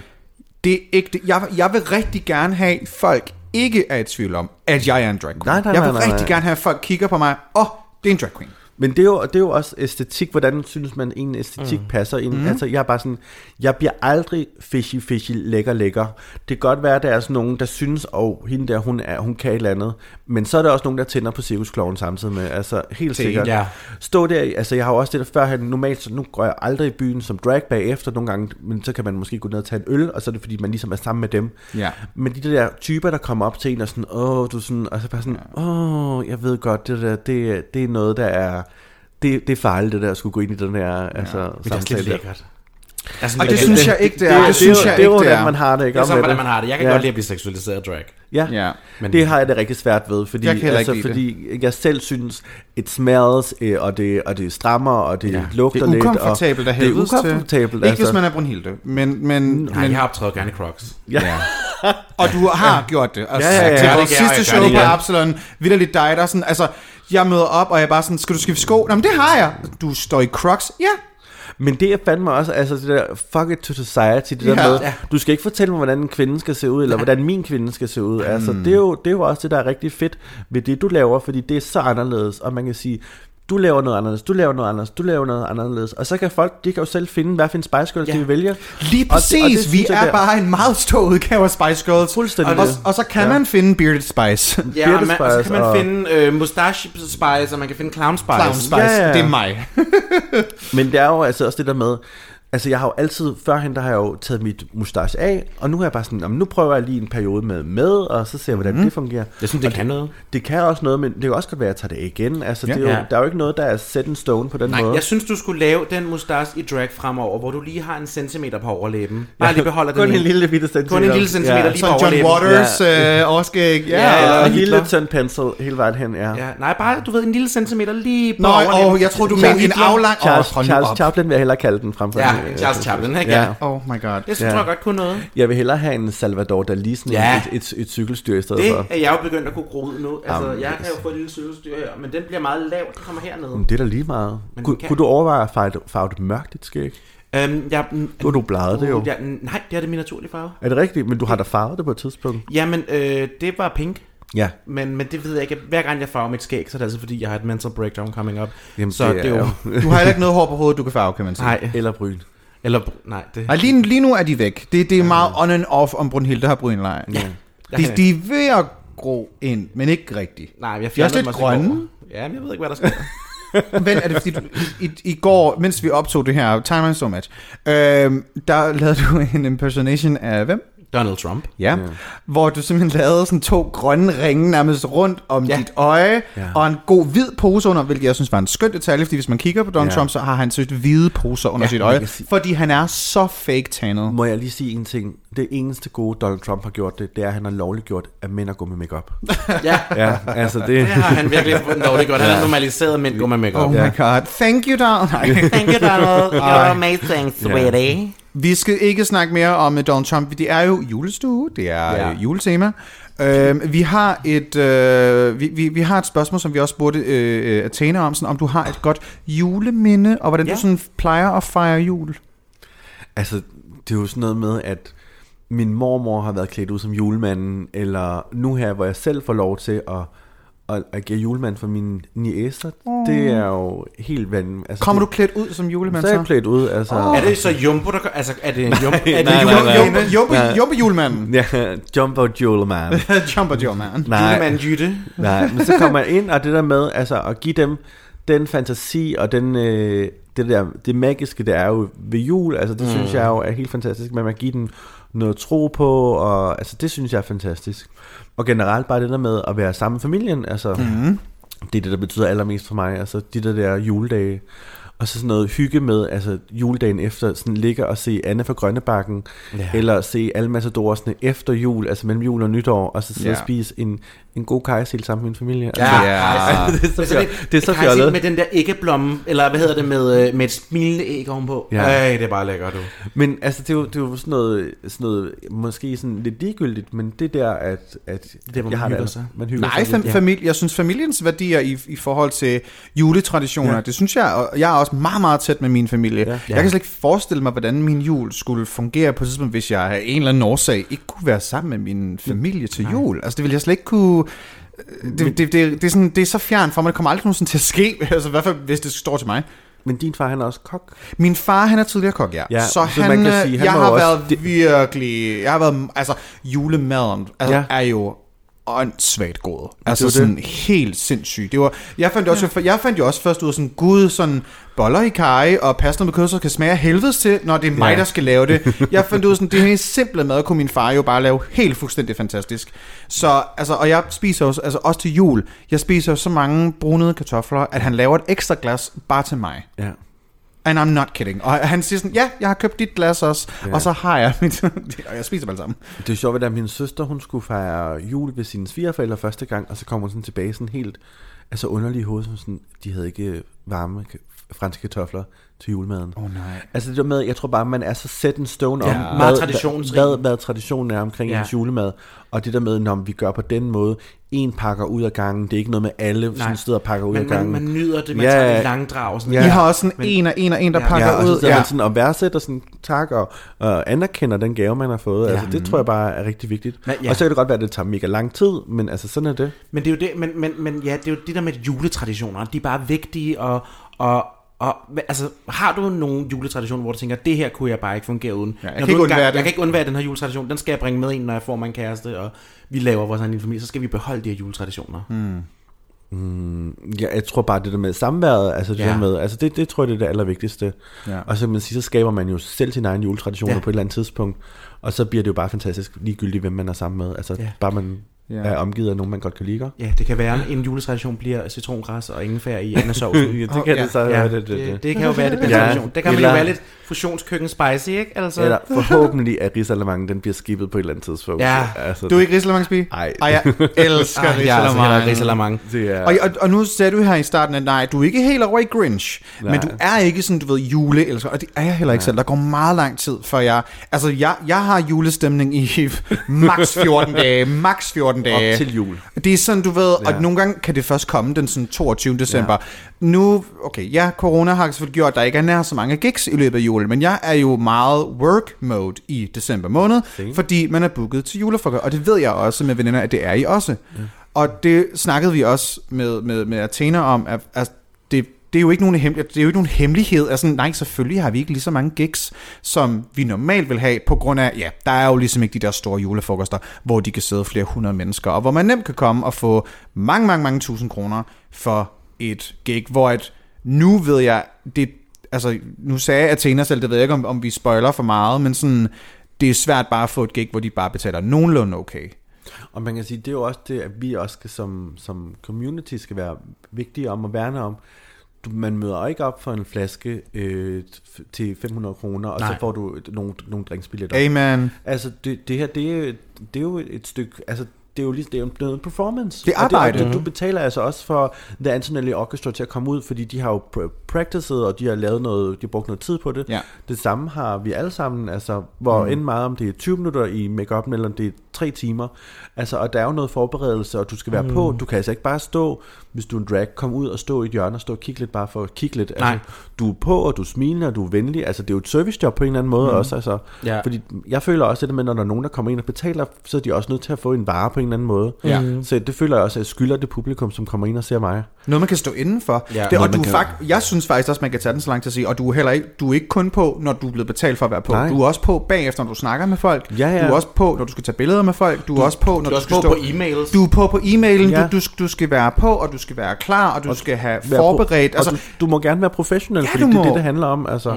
Det er ikke det. Jeg, jeg vil rigtig gerne have, folk ikke er i tvivl om, at jeg er en drag queen. Nej, nej, jeg vil nej, nej, rigtig nej. gerne have, at folk kigger på mig, åh, oh, det er en drag queen. Men det er, jo, det er jo også æstetik, hvordan synes man en æstetik mm. passer ind. Mm. Altså jeg er bare sådan, jeg bliver aldrig fishy, fishy, lækker, lækker. Det kan godt være, at der er sådan nogen, der synes, og oh, hende der, hun, er, hun kan et eller andet. Men så er der også nogen, der tænder på cirkuskloven samtidig med. Altså helt Til- sikkert. ja. Stå der, altså jeg har jo også det der førhen, normalt, så nu går jeg aldrig i byen som drag bagefter nogle gange, men så kan man måske gå ned og tage en øl, og så er det fordi, man ligesom er sammen med dem. Ja. Men de der typer, der kommer op til en og sådan, åh, du er sådan, og så bare sådan, åh, jeg ved godt, det der, det, det er noget, der er, det, det er farligt, det der, at skulle gå ind i den her altså, Men det er også samtale. lidt lækkert. Altså, Og det synes jeg ikke, det er. Det, Det, det, synes det, jeg det er ikke, jo, det hvordan er. man har det, ikke? Det er så, hvordan det. man har det. Jeg kan Ja. godt lide at blive seksualiseret drag. Ja, Ja. ja. Men- det har jeg det rigtig svært ved, fordi, Jeg kan altså, fordi jeg selv synes, it smells, øh, og det, og det strammer, og det Ja. ja. lugter Det er lidt. ukomfortabelt af og det er helvedes til. ukomfortabelt, Ikke hvis man er Brunhilde, men, men, Nej, men jeg har optrådt gerne i Crocs. Ja. Og du har gjort det. Og Ja, ja, ja. Til Ja, vores sidste jeg show på. Absalon, vidderligt dig, der er sådan, altså, jeg møder op, og jeg er bare sådan, skal du skifte sko? Nå, men det har jeg. Du står i Crocs. Ja. Men det er fandme også, altså det der fuck it to society, det Ja. der med, Ja. du skal ikke fortælle mig, hvordan en kvinde skal se ud, eller hvordan min kvinde skal se ud. Altså det er, jo, det er jo også det, der er rigtig fedt ved det, du laver, fordi det er så anderledes, og man kan sige, du laver noget anderledes, du laver noget anderledes, du laver noget anderledes, og så kan folk, de kan jo selv finde, hvad for en Spice Girls Ja. de vil vælge. Lige Og det- præcis. og det vi er der- bare en meget stor udgave af Spice Girls. Fuldstændig. Og, og så kan Ja. man finde Bearded Spice. (laughs) Ja, og, man, og så Spice kan man og- finde øh, Mustache Spice, og man kan finde Clown Spice. Clown Spice. Ja, ja. Det er mig. (laughs) Men det er jo altså også det der med, Altså, jeg har jo altid, førhen, der har jeg jo taget mit mustache af, og nu er jeg bare sådan, "Jamen, nu prøver jeg lige en periode med med, og så ser jeg, hvordan mm. det fungerer. Jeg synes, det kan noget. Det kan også noget, men det kan også godt være, at jeg tager det af igen. Altså, Ja. det er jo, Ja. der er jo ikke noget, der er set in stone på den Nej, måde. jeg synes, du skulle lave den mustache i drag fremover, hvor du lige har en centimeter på overlæben. Bare lige beholder (laughs) den Kun en lille bitte centimeter. Kun en lille centimeter lige på John. Waters øh, overskæg. Ja, Ja, ja, eller Og en lille tynd pencil hele vejen hen, ja. Ja, nej, bare, du ved, en lille centimeter lige på Nå, overlæben. åh, jeg tror du mener en aflang... Charles, Charles. Chaplin vil jeg hellere kalde den frem for Ja, en, Charles Chaplin, ikke? Ja. Oh my god. Det synes Ja. jeg godt kunne noget. Jeg vil hellere have en Salvador Dali, sådan Ja. et, et, et, cykelstyr i stedet Det for. er jeg jo begyndt at kunne gro ud nu. Altså, Jamen, jeg kan jo få et lille cykelstyr her, men den bliver meget lav. Den kommer hernede. Men det er da lige meget. Men kunne du overveje at farve, det- farve det mørkt, dit skæg? Øhm, jeg, Nu har du bleget det jo. Ja, nej, det er det min naturlige farve. Er det rigtigt? Men du har da farvet det på et tidspunkt? Jamen, øh, det var pink. Ja. Men, men det ved jeg ikke. Hver gang jeg farver mit skæg, så er det altså fordi, jeg har et mental breakdown coming up. Jamen, så det er jo... Du har heller ikke noget hår på hovedet, du kan farve, kan man sige. Nej, Eller bryn. eller... Nej, det... Nej, lige, lige nu er de væk. Det, det er meget on and off, om Brunhilde har brynleje. Ja. De, de er ved at gro ind, men ikke rigtigt. Nej, jeg er fjernede lidt mig i grønne. Ja, men jeg ved ikke, hvad der sker. (laughs) Men er det fordi, du, i, i går, mens vi optog det her, Time and So Much, øh, der lavede du en impersonation af hvem? Donald Trump. Ja, hvor du simpelthen lavede sådan to grønne ringe nærmest rundt om ja. Ja. dit øje, Ja. og en god hvid pose under, hvilket jeg synes var en skøn detalje, fordi hvis man kigger på Donald Ja. Trump, så har han søgt hvide poser under Ja, sit øje, sige- fordi han er så fake tannet. Må jeg lige sige en ting? Det eneste gode, Donald Trump har gjort det, det er, at han har lovligt gjort, at mænd er gå med makeup. (laughs) Ja, ja, altså det... det har han virkelig godt. Han har normaliseret mænd gå med makeup. Oh my god, thank you, Donald. (laughs) Thank you, Donald. (laughs) You're amazing, sweetie. Vi skal ikke snakke mere om øh, Donald Trump. Det er jo julestue, det er Ja. ja. juletema. Øh, vi, har et, øh, vi, vi, vi har et spørgsmål, som vi også burde øh, øh, Athena om, sådan, om du har et godt juleminde, og hvordan. Ja. du sådan plejer at fejre jul. Altså, det er jo sådan noget med, at min mormor har været klædt ud som julemanden, eller nu her, hvor jeg selv får lov til at, at agere julemand for mine niæser, oh. det er jo helt vanvittigt. Altså, Kommer du det, klædt ud som julemand så er jeg klædt ud, altså... Åh. Er det så Jumbo, der gør- Altså, er det (laughs) en Jumbo? er det nej, en nej, Jumbo? nej. Jumbo, Jumbo, Jumbo julemanden. (laughs) Ja, Jumbo Julemand. (laughs) Jumbo julemand. Nej, Julemand Jytte? nej, men så kommer jeg ind, og det der med, altså at give dem den fantasi og den, øh, det der, det magiske, der er jo ved jul, altså det mm. synes jeg jo er helt fantastisk, men man giver dem noget tro på, og altså det synes jeg er fantastisk. Og generelt bare det der med at være sammen med familien, altså mm. det er det, der betyder allermest for mig, altså de der der juledage, og så sådan noget hygge med, altså juledagen efter, sådan ligge og se Anne fra Grønnebakken, ja. Eller se alle Massadorsne efter jul, altså mellem jul og nytår, og så sidde Ja. og spise en, en god kajsild sammen med min familie. Ja, Altså, Ja. (laughs) det er så, Så fjollet. det, det er så fjollet. med den der æggeblomme, eller hvad hedder det, med, øh, med et smilende æg ovenpå. Ja. Ej, det er bare lækkert, du. Men altså, det er jo, det er jo sådan, noget, sådan noget, måske sådan lidt ligegyldigt, men det der, at, at Det man jeg har hygger det, sig. Man hygger Nej, sig fam- lidt. familie, jeg synes familiens værdier i, i forhold til juletraditioner, Ja. det synes jeg, og jeg er også meget, meget tæt med min familie. Ja. Ja. Jeg kan slet ikke forestille mig, hvordan min jul skulle fungere på et tidspunkt, hvis jeg af en eller anden årsag ikke kunne være sammen med min familie til jul. Altså det ville jeg slet ikke kunne... Det, det, det, det, er sådan, det er så fjern for mig, det kommer aldrig nogensinde til at ske, (laughs) altså i hvert fald hvis det står til mig. Men din far, han er også kok. Min far, han er tidligere kok, ja. Ja, så, så han, man kan øh, sige, han jeg har også- været virkelig... Jeg har været... Altså, julemaden altså, ja. er jo åndssvagt god. var Altså det. sådan helt sindssygt. Det var, jeg, fandt også, jeg fandt jo også først ud af sådan, gud, sådan boller i kaj og pasta med kød, så kan smage helvedes til, når det er mig, Ja. der skal lave det. (laughs) Jeg fandt ud af sådan, det her simple mad kunne min far jo bare lave helt fuldstændig fantastisk. Så, altså, og jeg spiser jo, altså også til jul, jeg spiser så mange brunede kartofler, at han laver et ekstra glas bare til mig. Ja. And I'm not kidding. Og han siger sådan, ja, jeg har købt dit glas også, Ja. og så har jeg mit, (laughs) og jeg spiser dem alle sammen. Det er sjovt, at min søster, hun skulle fejre jul ved sine svigerforældre første gang, og så kommer hun sådan tilbage sådan helt, altså underlig i hovedet, sådan, de havde ikke varme franske kartofler til julemaden. Åh oh, nej. Altså det der med, jeg tror bare, man er så set in stone om, Ja, meget traditionsrig. hvad, hvad traditionen er omkring Ja. ja. ens julemad. Og det der med, når vi gør på den måde, en pakker ud af gangen, det er ikke noget med alle Nej. sådan steder pakker ud Men af man, gangen. man nyder det, man Ja, tager ja. det langdrag. Sådan, Ja. Ja. I har også sådan Men- en og en og en, der Ja. ja. pakker Ja, og så ud. sidder Ja. man sådan og værdsætter sådan tak og, og anerkender den gave, man har fået. Ja. Altså, det tror jeg bare er rigtig vigtigt. Men, Ja. ja. Og så kan det godt være, at det tager mega lang tid, men altså sådan er det. Men det er jo det, men, men, men ja, det er jo det der med juletraditioner. De er bare vigtige, og, og, og altså, har du nogle juletraditioner, hvor du tænker, det her kunne jeg bare ikke fungere uden? Ja, jeg Når kan ikke undvære det. Jeg kan ikke undvære den her juletradition. Den skal jeg bringe med ind, når jeg får mig en kæreste, og vi laver vores egen lille familie. Så skal vi beholde de her juletraditioner. Hmm. Ja, jeg tror bare, det der med samværet, altså det Ja. der med, altså det, det tror jeg, det er det allervigtigste. Ja. Og så man sige, så skaber man jo selv sin egen juletraditioner Ja. på et eller andet tidspunkt, og så bliver det jo bare fantastisk ligegyldigt, hvem man er sammen med. Altså Ja. bare man Ja. er omgivet af nogen, man godt kan lide. Ja, det kan være, at en juletradition bliver citrongræs og ingefær i andesovs. (laughs) ja, det kan ja. det så Ja, være. det, Det, det, det, det kan jo være, det bliver Ja. tradition. Der kan man jo Eller- være lidt fusionskøkken spicy, ikke? Altså, Eller forhåbentlig, at Rigsalermangen, den bliver skippet på et eller andet tidspunkt. Ja. altså, Du er ikke Rigsalamandsby? Ej. Ej, jeg elsker (laughs) jeg altså heller Risalamande. risalamang. det er... Og, og, og nu sagde du her i starten, at nej, du er ikke helt over i Grinch, Nej. men du er ikke sådan, du ved, juleelsker, og det er jeg heller ikke selv. Der går meget lang tid, før jeg... Altså, jeg, jeg har julestemning i (laughs) max 14 dage, max 14 dage. Op til jul. Det er sådan, du ved, Ja. og nogle gange kan det først komme den sådan 22. december. Ja. Nu, okay, ja, corona har selvfølgelig gjort, at der ikke er nær så mange gigs i løbet af julen, men jeg er jo meget work mode i december måned, Same. fordi man er booket til julefrokost, og det ved jeg også med veninder, at det er I også. Ja. Og det snakkede vi også med, med, med Athena om, at, at det, det er jo ikke nogen hemmelighed, det er jo ikke nogen hemmelighed. Altså, nej, selvfølgelig har vi ikke lige så mange gigs, som vi normalt vil have, på grund af, ja, der er jo ligesom ikke de der store julefrokoster, hvor de kan sidde flere hundrede mennesker, og hvor man nemt kan komme og få mange, mange, mange tusind kroner for et gig, hvor at nu ved jeg, det, altså, nu sagde Athena selv, det ved jeg ikke, om, om vi spoiler for meget, men sådan, det er svært bare at få et gig, hvor de bare betaler nogenlunde okay. Og man kan sige, det er jo også det, at vi også skal som, som community skal være vigtige om at værne om. Du, man møder ikke op for en flaske øh, til 500 kroner, og Nej. så får du nogle, nogle drinksbilletter. Amen. Altså, det, det her, det er, det er jo et stykke, altså, det er jo lige, det er jo noget performance. Det er Og arbejde. Og du, du betaler altså også for The Antonelli Orchestra til at komme ud, fordi de har jo pr- practicet, og de har lavet noget, de har brugt noget tid på det. Ja. Det samme har vi alle sammen, altså, hvor mm. end meget om det er 20 minutter i make eller om det er 3 timer. Altså, og der er jo noget forberedelse, og du skal være mm. på. Du kan altså ikke bare stå, hvis du er en drag, kom ud og stå i et hjørne og stå og kigge lidt, bare for at kigge lidt. Nej. Altså, du er på, og du smiler, og du er venlig. Altså, det er jo et servicejob på en eller anden måde mm. også. Altså, Ja. Fordi jeg føler også, at med, når der er nogen, der kommer ind og betaler, så er de også nødt til at få en vare på en eller anden måde. Ja. Så det føler jeg også, at jeg skylder det publikum, som kommer ind og ser mig. Noget, man kan stå indenfor. Ja. det, og du fakt, jeg synes faktisk også, man kan tage den så langt til at sige, og du er heller ikke, du er ikke kun på, når du er blevet betalt for at være på. Nej. Du er også på bagefter, når du snakker med folk. Ja, ja. Du er også på, når du skal tage billeder med folk. Du er også på, når Du du, er skal på stå... på e-mails. Du er på på e-mailen, Ja. du, du, du skal være på, og du skal være klar, og du skal have forberedt. Altså, Altså, og du, du må gerne være professionel, Ja, fordi du det er det, det handler om. Altså.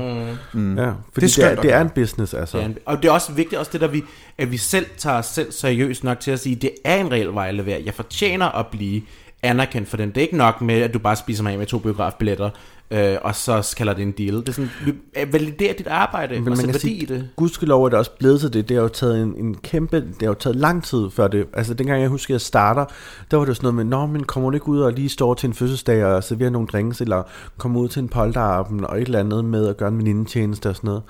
Mm. Ja, fordi det, er, det er gøre. en business, altså. Det er en- Og det er også vigtigt, også det der, vi, at vi selv tager os selv seriøst nok til at sige, det er en reel vej at levere. Jeg fortjener at blive anerkendt for den. Det er ikke nok med, at du bare spiser mig af med to biografbilletter, øh, og så kalder det en deal. Det er sådan, at validere dit arbejde, Men og kan værdi i det. gudskelov er det også blevet til det. Det har jo taget en, en kæmpe, det har jo taget lang tid før det. Altså dengang jeg husker, at jeg starter, der var det jo sådan noget med, Nå, men kommer du ikke ud og lige står til en fødselsdag og serverer nogle drinks, eller kommer ud til en polterappen og et eller andet med at gøre en venindetjeneste og sådan noget.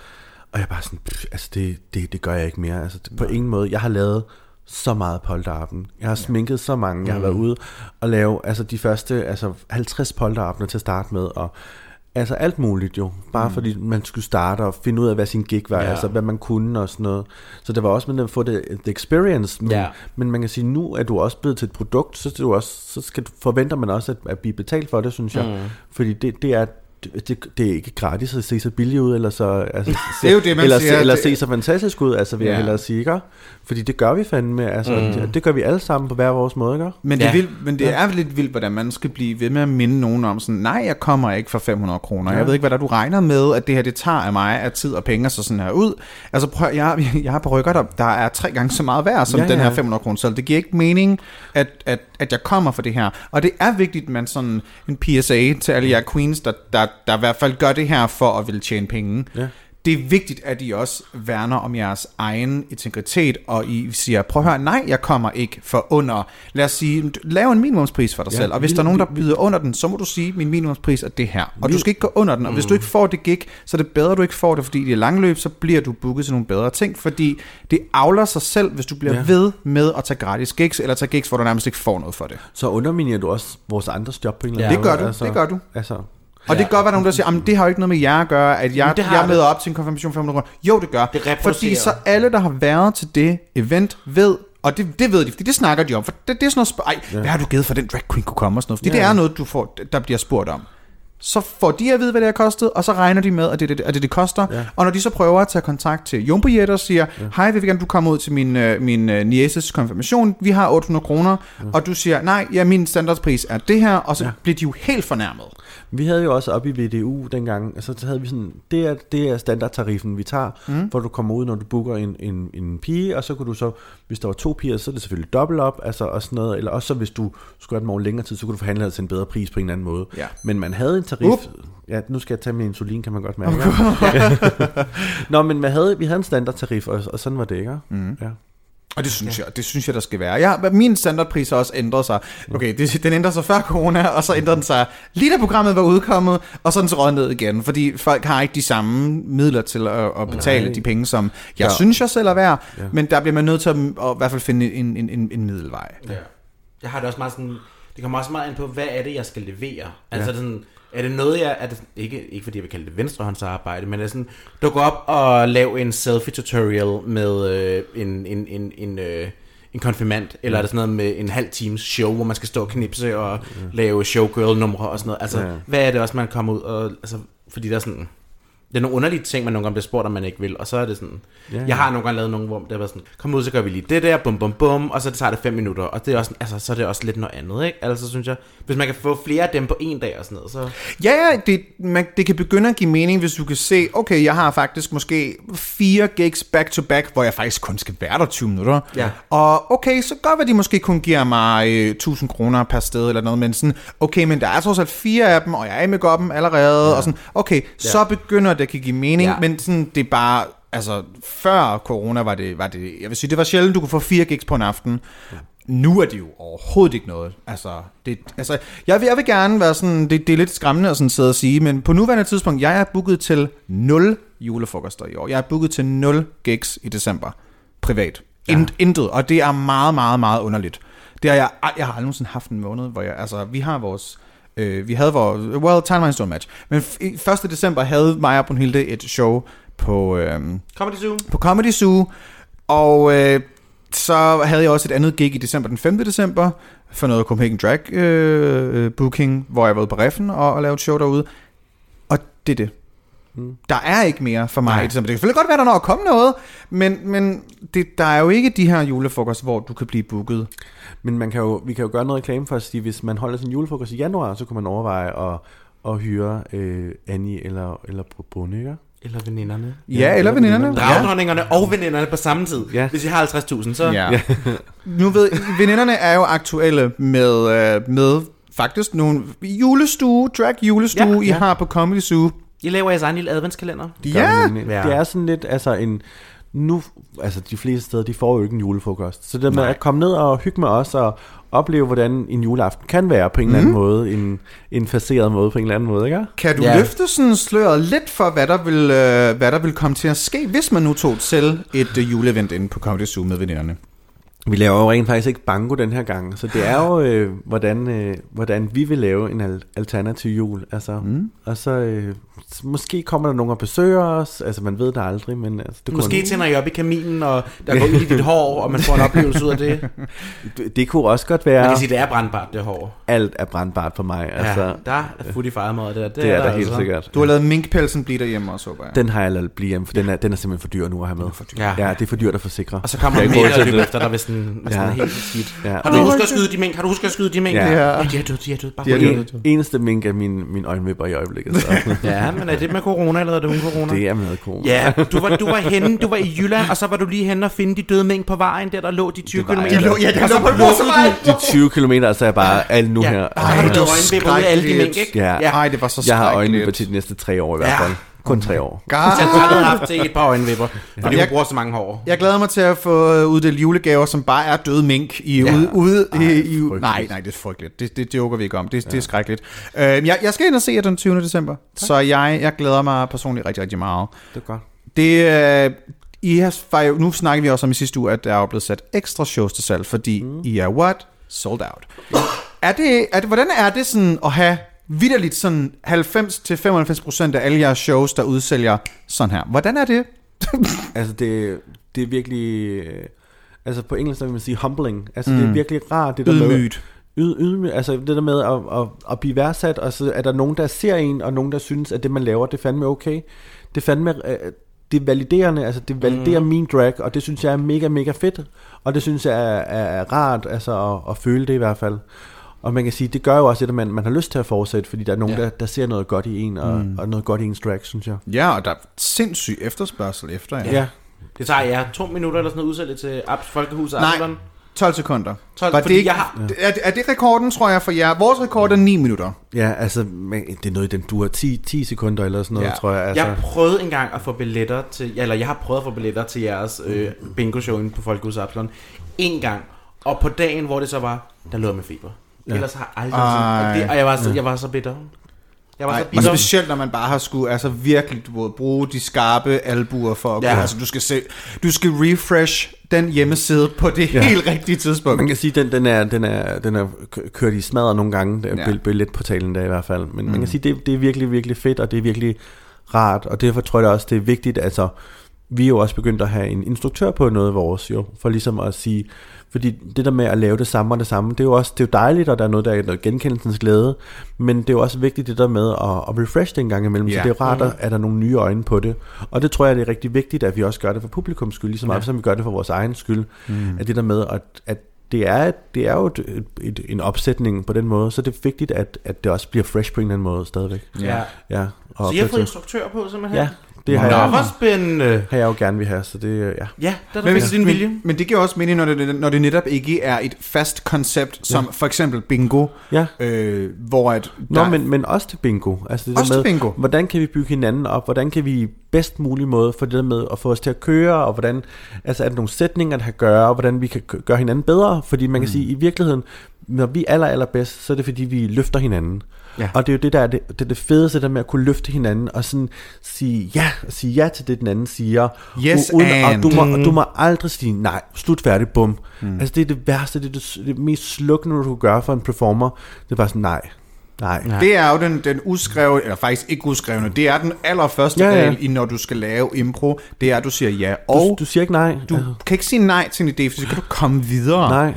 Og jeg er bare sådan, pff, altså det, det, det gør jeg ikke mere. Altså det, på ingen måde. Jeg har lavet så meget polterappen. Jeg har sminket så mange. Jeg har været ude og lave altså de første altså 50 polterappener til at starte med, og Altså alt muligt jo. Bare mm. fordi man skulle starte og finde ud af, hvad sin gig var, Ja. altså hvad man kunne og sådan noget. Så det var også med at få det, the experience. Men, Ja. men man kan sige, nu er du også blevet til et produkt, så, du også, så skal, forventer man også at, at blive betalt for det, synes jeg. Mm. Fordi det, det er det, det er ikke gratis at se så billig ud, eller så altså, (laughs) Det er jo det, man eller, siger, eller det- se så fantastisk ud, altså vil ja. Ja. jeg hellere sige, ikke? Fordi det gør vi fandme, altså mm. det, det gør vi alle sammen på hver vores måde, ikke? Men det, Ja. er vildt, men det er lidt vildt, hvordan man skal blive ved med at minde nogen om sådan, nej, jeg kommer ikke for 500 kroner. Jeg ved ikke, hvad der du regner med, at det her, det tager af mig af tid og penge, så sådan her ud. Altså prøv, jeg, (laughs) jeg har rykker, der, der er tre gange så meget værd som Ja, ja, den ja. her 500 kroner. Så det giver ikke mening, at, at, at jeg kommer for det her. Og det er vigtigt, at man sådan en PSA til alle jer queens, der, der, der i hvert fald gør det her for at ville tjene penge. Ja. Det er vigtigt, at I også værner om jeres egen integritet, og I siger, prøv at høre, nej, jeg kommer ikke for under. Lad os sige, lav en minimumspris for dig Ja, selv, og hvis vi- der er nogen, der byder under den, så må du sige, min minimumspris er det her. Og Vi- du skal ikke gå under den, og hvis du ikke får det gig, så er det bedre, at du ikke får det, fordi det er langløb, så bliver du booket til nogle bedre ting, fordi det avler sig selv, hvis du bliver Ja. ved med at tage gratis gigs, eller tage gigs, hvor du nærmest ikke får noget for det. Så underminerer du også vores andres job på en eller Ja. anden Det gør du, det gør du. Altså, Og det kan godt være nogen, der siger, at det har jo ikke noget med jer at gøre, at jeg, det jeg møder op til en konfirmation 500 kroner. Jo, det gør. Det fordi så alle, der har været til det event, ved, og det, det ved de, fordi det snakker de om, for det, det er sådan noget, sp- ej, ja. hvad har du givet for den drag queen kunne komme og sådan noget, fordi Ja. det er noget, du får, der bliver spurgt om. så får de at vide, hvad det har kostet, og så regner de med, at det det, at det, det koster. Ja. Og når de så prøver at tage kontakt til Jumbo Jet og siger, hej, vi vil gerne, du kommer ud til min, øh, min øh, nieces konfirmation, vi har 800 kroner, ja. og du siger, nej, ja, min standardpris er det her, og så ja. bliver de jo helt fornærmet. Vi havde jo også op i VDU dengang, altså så havde vi sådan, det er, det er standardtariffen, vi tager, mm. hvor du kommer ud, når du booker en, en, en pige, og så kunne du så, hvis der var to piger, så er det selvfølgelig dobbelt op, altså og sådan noget, eller også så hvis du skulle have dem over længere tid, så kunne du forhandle til en bedre pris på en eller anden måde. Ja. Men man havde en tarif, Up. ja, nu skal jeg tage min insulin, kan man godt mærke. (laughs) Nå, men man havde, vi havde en standardtarif, og, og sådan var det, ikke? Mm. Ja. Og det synes, jeg, det synes jeg, der skal være. Ja, min standardpris har også ændret sig. Okay, det, den ændrer sig før corona, og så ændrede den sig lige da programmet var udkommet, og så den så røget ned igen. Fordi folk har ikke de samme midler til at, at betale Nej. de penge, som jeg Ja. synes, jeg selv er værd. Ja. Men der bliver man nødt til at, at i hvert fald finde en, en, en, en middelvej. Ja. Jeg har det også meget sådan, det kommer også meget ind på, hvad er det, jeg skal levere? Altså ja. sådan, er det noget, jeg, er det, ikke, ikke fordi jeg vil kalde det venstrehåndsarbejde, men er sådan, du går op og lav en selfie-tutorial med øh, en, en, en, en, øh, en konfirmand, eller er det sådan noget med en halv times show, hvor man skal stå og knipse og lave showgirl-numre og sådan noget? Altså, Ja. hvad er det også, man kommer ud og, altså, fordi der er sådan, det er nogle underlige ting, man nogle gange bliver spurgt, om man ikke vil, og så er det sådan, Ja, ja, jeg har nogle gange lavet nogle, hvor det været sådan, kom ud, så gør vi lige det der, bum bum bum, og så tager det fem minutter, og det er også, altså, så er det også lidt noget andet, ikke? Altså, synes jeg, hvis man kan få flere af dem på en dag og sådan noget, så... Ja, ja, det, man, det kan begynde at give mening, hvis du kan se, okay, jeg har faktisk måske fire gigs back to back, hvor jeg faktisk kun skal være der 20 minutter. Ja. Og okay, så godt at de måske kun giver mig øh, 1000 kroner per sted eller noget, men sådan, okay, men der er trods alt fire af dem, og jeg er med dem allerede, ja. og sådan, okay, så Ja. begynder det at kan give mening, ja. Men sådan, det er bare, altså, før corona var det, var det, jeg vil sige, det var sjældent, du kunne få fire gigs på en aften. Nu er det jo overhovedet ikke noget. Altså, det, altså jeg, vil, jeg vil gerne være sådan, det, det er lidt skræmmende at sådan sidde og sige, men på nuværende tidspunkt, jeg er booket til 0 julefrokoster i år. Jeg er booket til 0 gigs i december, privat. Ja. Intet, og det er meget, meget, meget underligt. Det har jeg, jeg har aldrig nogensinde haft en måned, hvor jeg, altså, vi har vores, øh, vi havde vores, well, Timeline Stone Match, men f- i 1. december havde og Brunhilde et show på, øh, Comedy Zoo. på Comedy Zoo, og øh, så havde jeg også et andet gig i december, den 5. december, for noget Copenhagen Drag øh, øh, booking, hvor jeg var på Reffen og, og lavede et show derude. Og det er det. Mm. Der er ikke mere for mig Nej. Det kan selvfølgelig godt være, der når at komme noget, men, men det, der er jo ikke de her julefrokost, hvor du kan blive booket. Men man kan jo, vi kan jo gøre noget reklame for at sige, hvis man holder sin julefrokost i januar, så kunne man overveje at, at hyre øh, Annie eller, eller Bonne, ikke? Eller veninderne. Ja, ja eller veninderne. Ja. Dragdronningerne og veninderne på samme tid. Ja. Hvis I har 50.000, så... Ja. nu ved veninderne er jo aktuelle med, øh, med faktisk nogle julestue, drag julestue, Ja, I ja. har på Comedy Zoo. I laver jeres egen lille adventskalender. Ja. Det er sådan lidt, altså en, nu, altså de fleste steder, de får jo ikke en julefrokost. Så det med Nej. at komme ned og hygge med os og opleve, hvordan en juleaften kan være på en eller anden Mhm. måde, en, en faceret måde på en eller anden måde, ikke? Kan du Ja. løfte sådan sløret lidt for, hvad der, vil, øh, hvad der vil komme til at ske, hvis man nu tog til et øh, juleevent inde på Comedy Zoo med veninderne? Vi laver jo rent faktisk ikke banko den her gang, så det er jo, øh, hvordan, øh, hvordan vi vil lave en al- alternativ jul. Altså, mm. Og så øh, måske kommer der nogen og besøger os, altså man ved det aldrig, men altså, det, Måske kunne, tænder I op i kaminen, og der går ild i dit hår, og man får en oplevelse ud af det. (laughs) det, det kunne også godt Man være, kan sige, det er brandbart, det hår. alt er brandbart for mig. Altså, ja, der er fut i fejremad, det der. det er der helt altså. sikkert. Du har lavet minkpelsen blive derhjemme også, håber jeg. Den har jeg ladet blive hjemme, for den er, den er simpelthen for dyr nu at have med. Ja. Ja, det er for dyrt at forsikre. Og så kommer Jeg der er det. efter dig, hvis den, hvis Ja. er helt skidt. Ja. Har du husket at skyde de mink? Har du husket at skyde de mink? Ja. Ja, de er døde, de er døde. Bare De er døde. En, eneste mink er min, min øjenvipper i øjeblikket, så (laughs) Ja, men er det med corona, eller er det uden corona? det er med corona. Ja, (laughs) du var, du var henne, du var i Jylland, og så var du lige henne og finde de døde mink på vejen, der der lå de 20 Det var km. jeg. De lå- ja, de og så lå på motorvejen. du- De 20 km, så er jeg bare alt nu Ja, her. og har du Ej, det var øjenvipper ud af alle de mink, ikke? Ja. Ej, det var så Jeg har skrækkeligt. øjenvipper til de næste tre år i hvert Ja. fald. Kun tre år. Gar. Jeg har aldrig haft til et par øjenvipper, fordi Jeg- hun bruger så mange hår. Jeg glæder mig til at få øh, uddelt julegaver, som bare er døde mink i Ja. ude, ude i, i. Nej, nej, det er frygteligt. Det, det joker vi ikke om. Det, ja. det er skrækkeligt. Øh, jeg, jeg skal ind og se jer den 20. december, så jeg, jeg glæder mig personligt rigtig, rigtig meget. Det er godt. Det, øh, I har, nu snakker vi også om i sidste uge, at der er blevet sat ekstra shows til salg, fordi mm. I er what? Sold out. er det, er det, hvordan er det sådan at have vidderligt sådan 90-95% af alle jeres shows, der udsælger sådan her? Hvordan er det? (laughs) Altså, det, det er virkelig... øh, Altså, på engelsk så vil man sige humbling. Altså, mm. det er virkelig rart, det der med... Ydmygt. yd, ydmy, altså det der med at, at, at blive værdsat, og så er der nogen, der ser en, og nogen, der synes, at det, man laver, det er fandme okay. Det er fandme, øh, det er validerende, altså det validerer mm. min drag, og det synes jeg er mega, mega fedt, og det synes jeg er, er, er rart, altså at, at føle det i hvert fald. Og man kan sige, det gør jo også, at man, man har lyst til at fortsætte, fordi der er nogen, Ja. ja. der, der ser noget godt i en, og, mm. og noget godt i ens drag, synes jeg. Ja, og der er sindssyg efterspørgsel efter jer. Ja, Det tager jer to minutter eller sådan noget udsættet til Abs Folkehus Nej. Absalon. 12 sekunder. 12, Var fordi det ikke, jeg har- er, er det rekorden, tror jeg, for jer? Vores rekord er 9 minutter. ja altså, det er noget i den duer 10, 10 sekunder eller sådan noget, Ja. ja. tror jeg. Altså. Jeg prøvede engang at få billetter til, ja, eller jeg har prøvet at få billetter til jeres øh, bingo show inde på Folkehus Absalon. En gang. Og på dagen, hvor det så var, der lå jeg med feber. Ja. Ellers har jeg aldrig Ej. og, det, og jeg var, så, jeg var så bitter. Jeg var Ej, så og bitter. specielt når man bare har skulle altså virkelig du ved, bruge de skarpe albuer for at Ja. ja. altså du skal se, du skal refresh den hjemmeside på det ja. Ja. helt rigtige tidspunkt. Man kan sige, den, den, er, den, er, den er kø- kørt i smadret nogle gange, Ja. ja. billetportalen der i hvert fald. Men mm. man kan sige, det, det er virkelig, virkelig fedt, og det er virkelig rart, og derfor tror jeg også, det er vigtigt, altså, vi er jo også begyndt at have en instruktør på noget af vores, jo, for ligesom at sige, fordi det der med at lave det samme og det samme, det er jo også det er jo dejligt, og der er noget, der er noget genkendelsens glæde, men det er jo også vigtigt det der med at, at refresh det en gang imellem, Ja. så det er rart, at at der er nogle nye øjne på det. Og det tror jeg, det er rigtig vigtigt, at vi også gør det for publikums skyld, lige så meget ja. som vi gør det for vores egen skyld, mm. at det der med, at, at det er, det er jo et, et, et, en opsætning på den måde, så det er vigtigt, at, at det også bliver fresh på en eller anden måde stadigvæk. Ja. Ja, og Så jeg har fået instruktør på simpelthen? Ja, det har Nå, jeg, hvor spændende. har jeg jo gerne vil have, så det, øh, ja. Ja, der er Men, ja. din vilje. men, men det giver også mening, når det, når det netop ikke er et fast koncept, som for eksempel bingo, Ja. øh, hvor at Nå, der- men, men også til bingo. Altså det Også der til med, bingo. Hvordan kan vi bygge hinanden op? Hvordan kan vi i bedst mulig måde få det der med at få os til at køre? Og hvordan, altså er der nogle sætninger, der kan gøre? Og hvordan vi kan gø- gøre hinanden bedre? Fordi man kan Mm. sige, i virkeligheden, når vi er aller, allerbedst, så er det fordi, vi løfter hinanden. Ja. Og det er jo det, der er det, det, er det fedeste, der med at kunne løfte hinanden og sådan sige ja, sige ja til det, den anden siger. Yes, uden, og, and. du må, og du må aldrig sige nej, slut færdig, bum. Mm. Altså det er det værste, det er det, det mest slukkende, du kan gøre for en performer. Det er bare sådan, nej, nej. Ja. Det er jo den, den uskrevne, eller faktisk ikke uskrevne, det er den allerførste Ja, ja, regel, i når du skal lave impro, det er, at du siger ja. Du, Og du siger ikke nej. du kan ikke sige nej til en idé, for så kan du komme videre. Nej.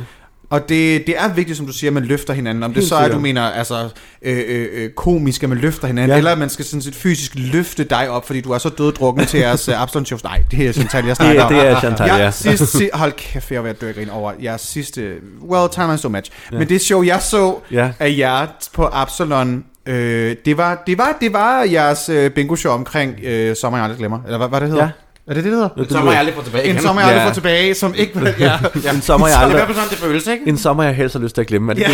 Og det, det er vigtigt, som du siger, at man løfter hinanden. Om det Helt så er, at du mener altså, øh, øh, øh, komisk, at man løfter hinanden, Ja. eller at man skal sådan set fysisk løfte dig op, fordi du er så døddrukken til jeres uh, Absalon shows. Nej, det er Chantal, jeg Det, snakker om. det er Chantal, ja. (laughs) Sidst, si, hold kæft, jeg var ved at over jeres sidste... Well, time is so much. Ja. Men det show, jeg så Ja. af jer på Absalon, øh, det, var, det, var, det var jeres øh, bingo-show omkring øh, Sommer, jeg aldrig glemmer. Eller hvad, hvad det hedder? Ja. Er det det, det hedder? Så må jeg aldrig få tilbage En sommer, jeg aldrig Ja. får tilbage, som ikke... (laughs) Ja. En sommer, jeg Det er aldrig, hvert fald sådan, det føles, ikke? en sommer, jeg helst har lyst til at glemme. Er det Ja.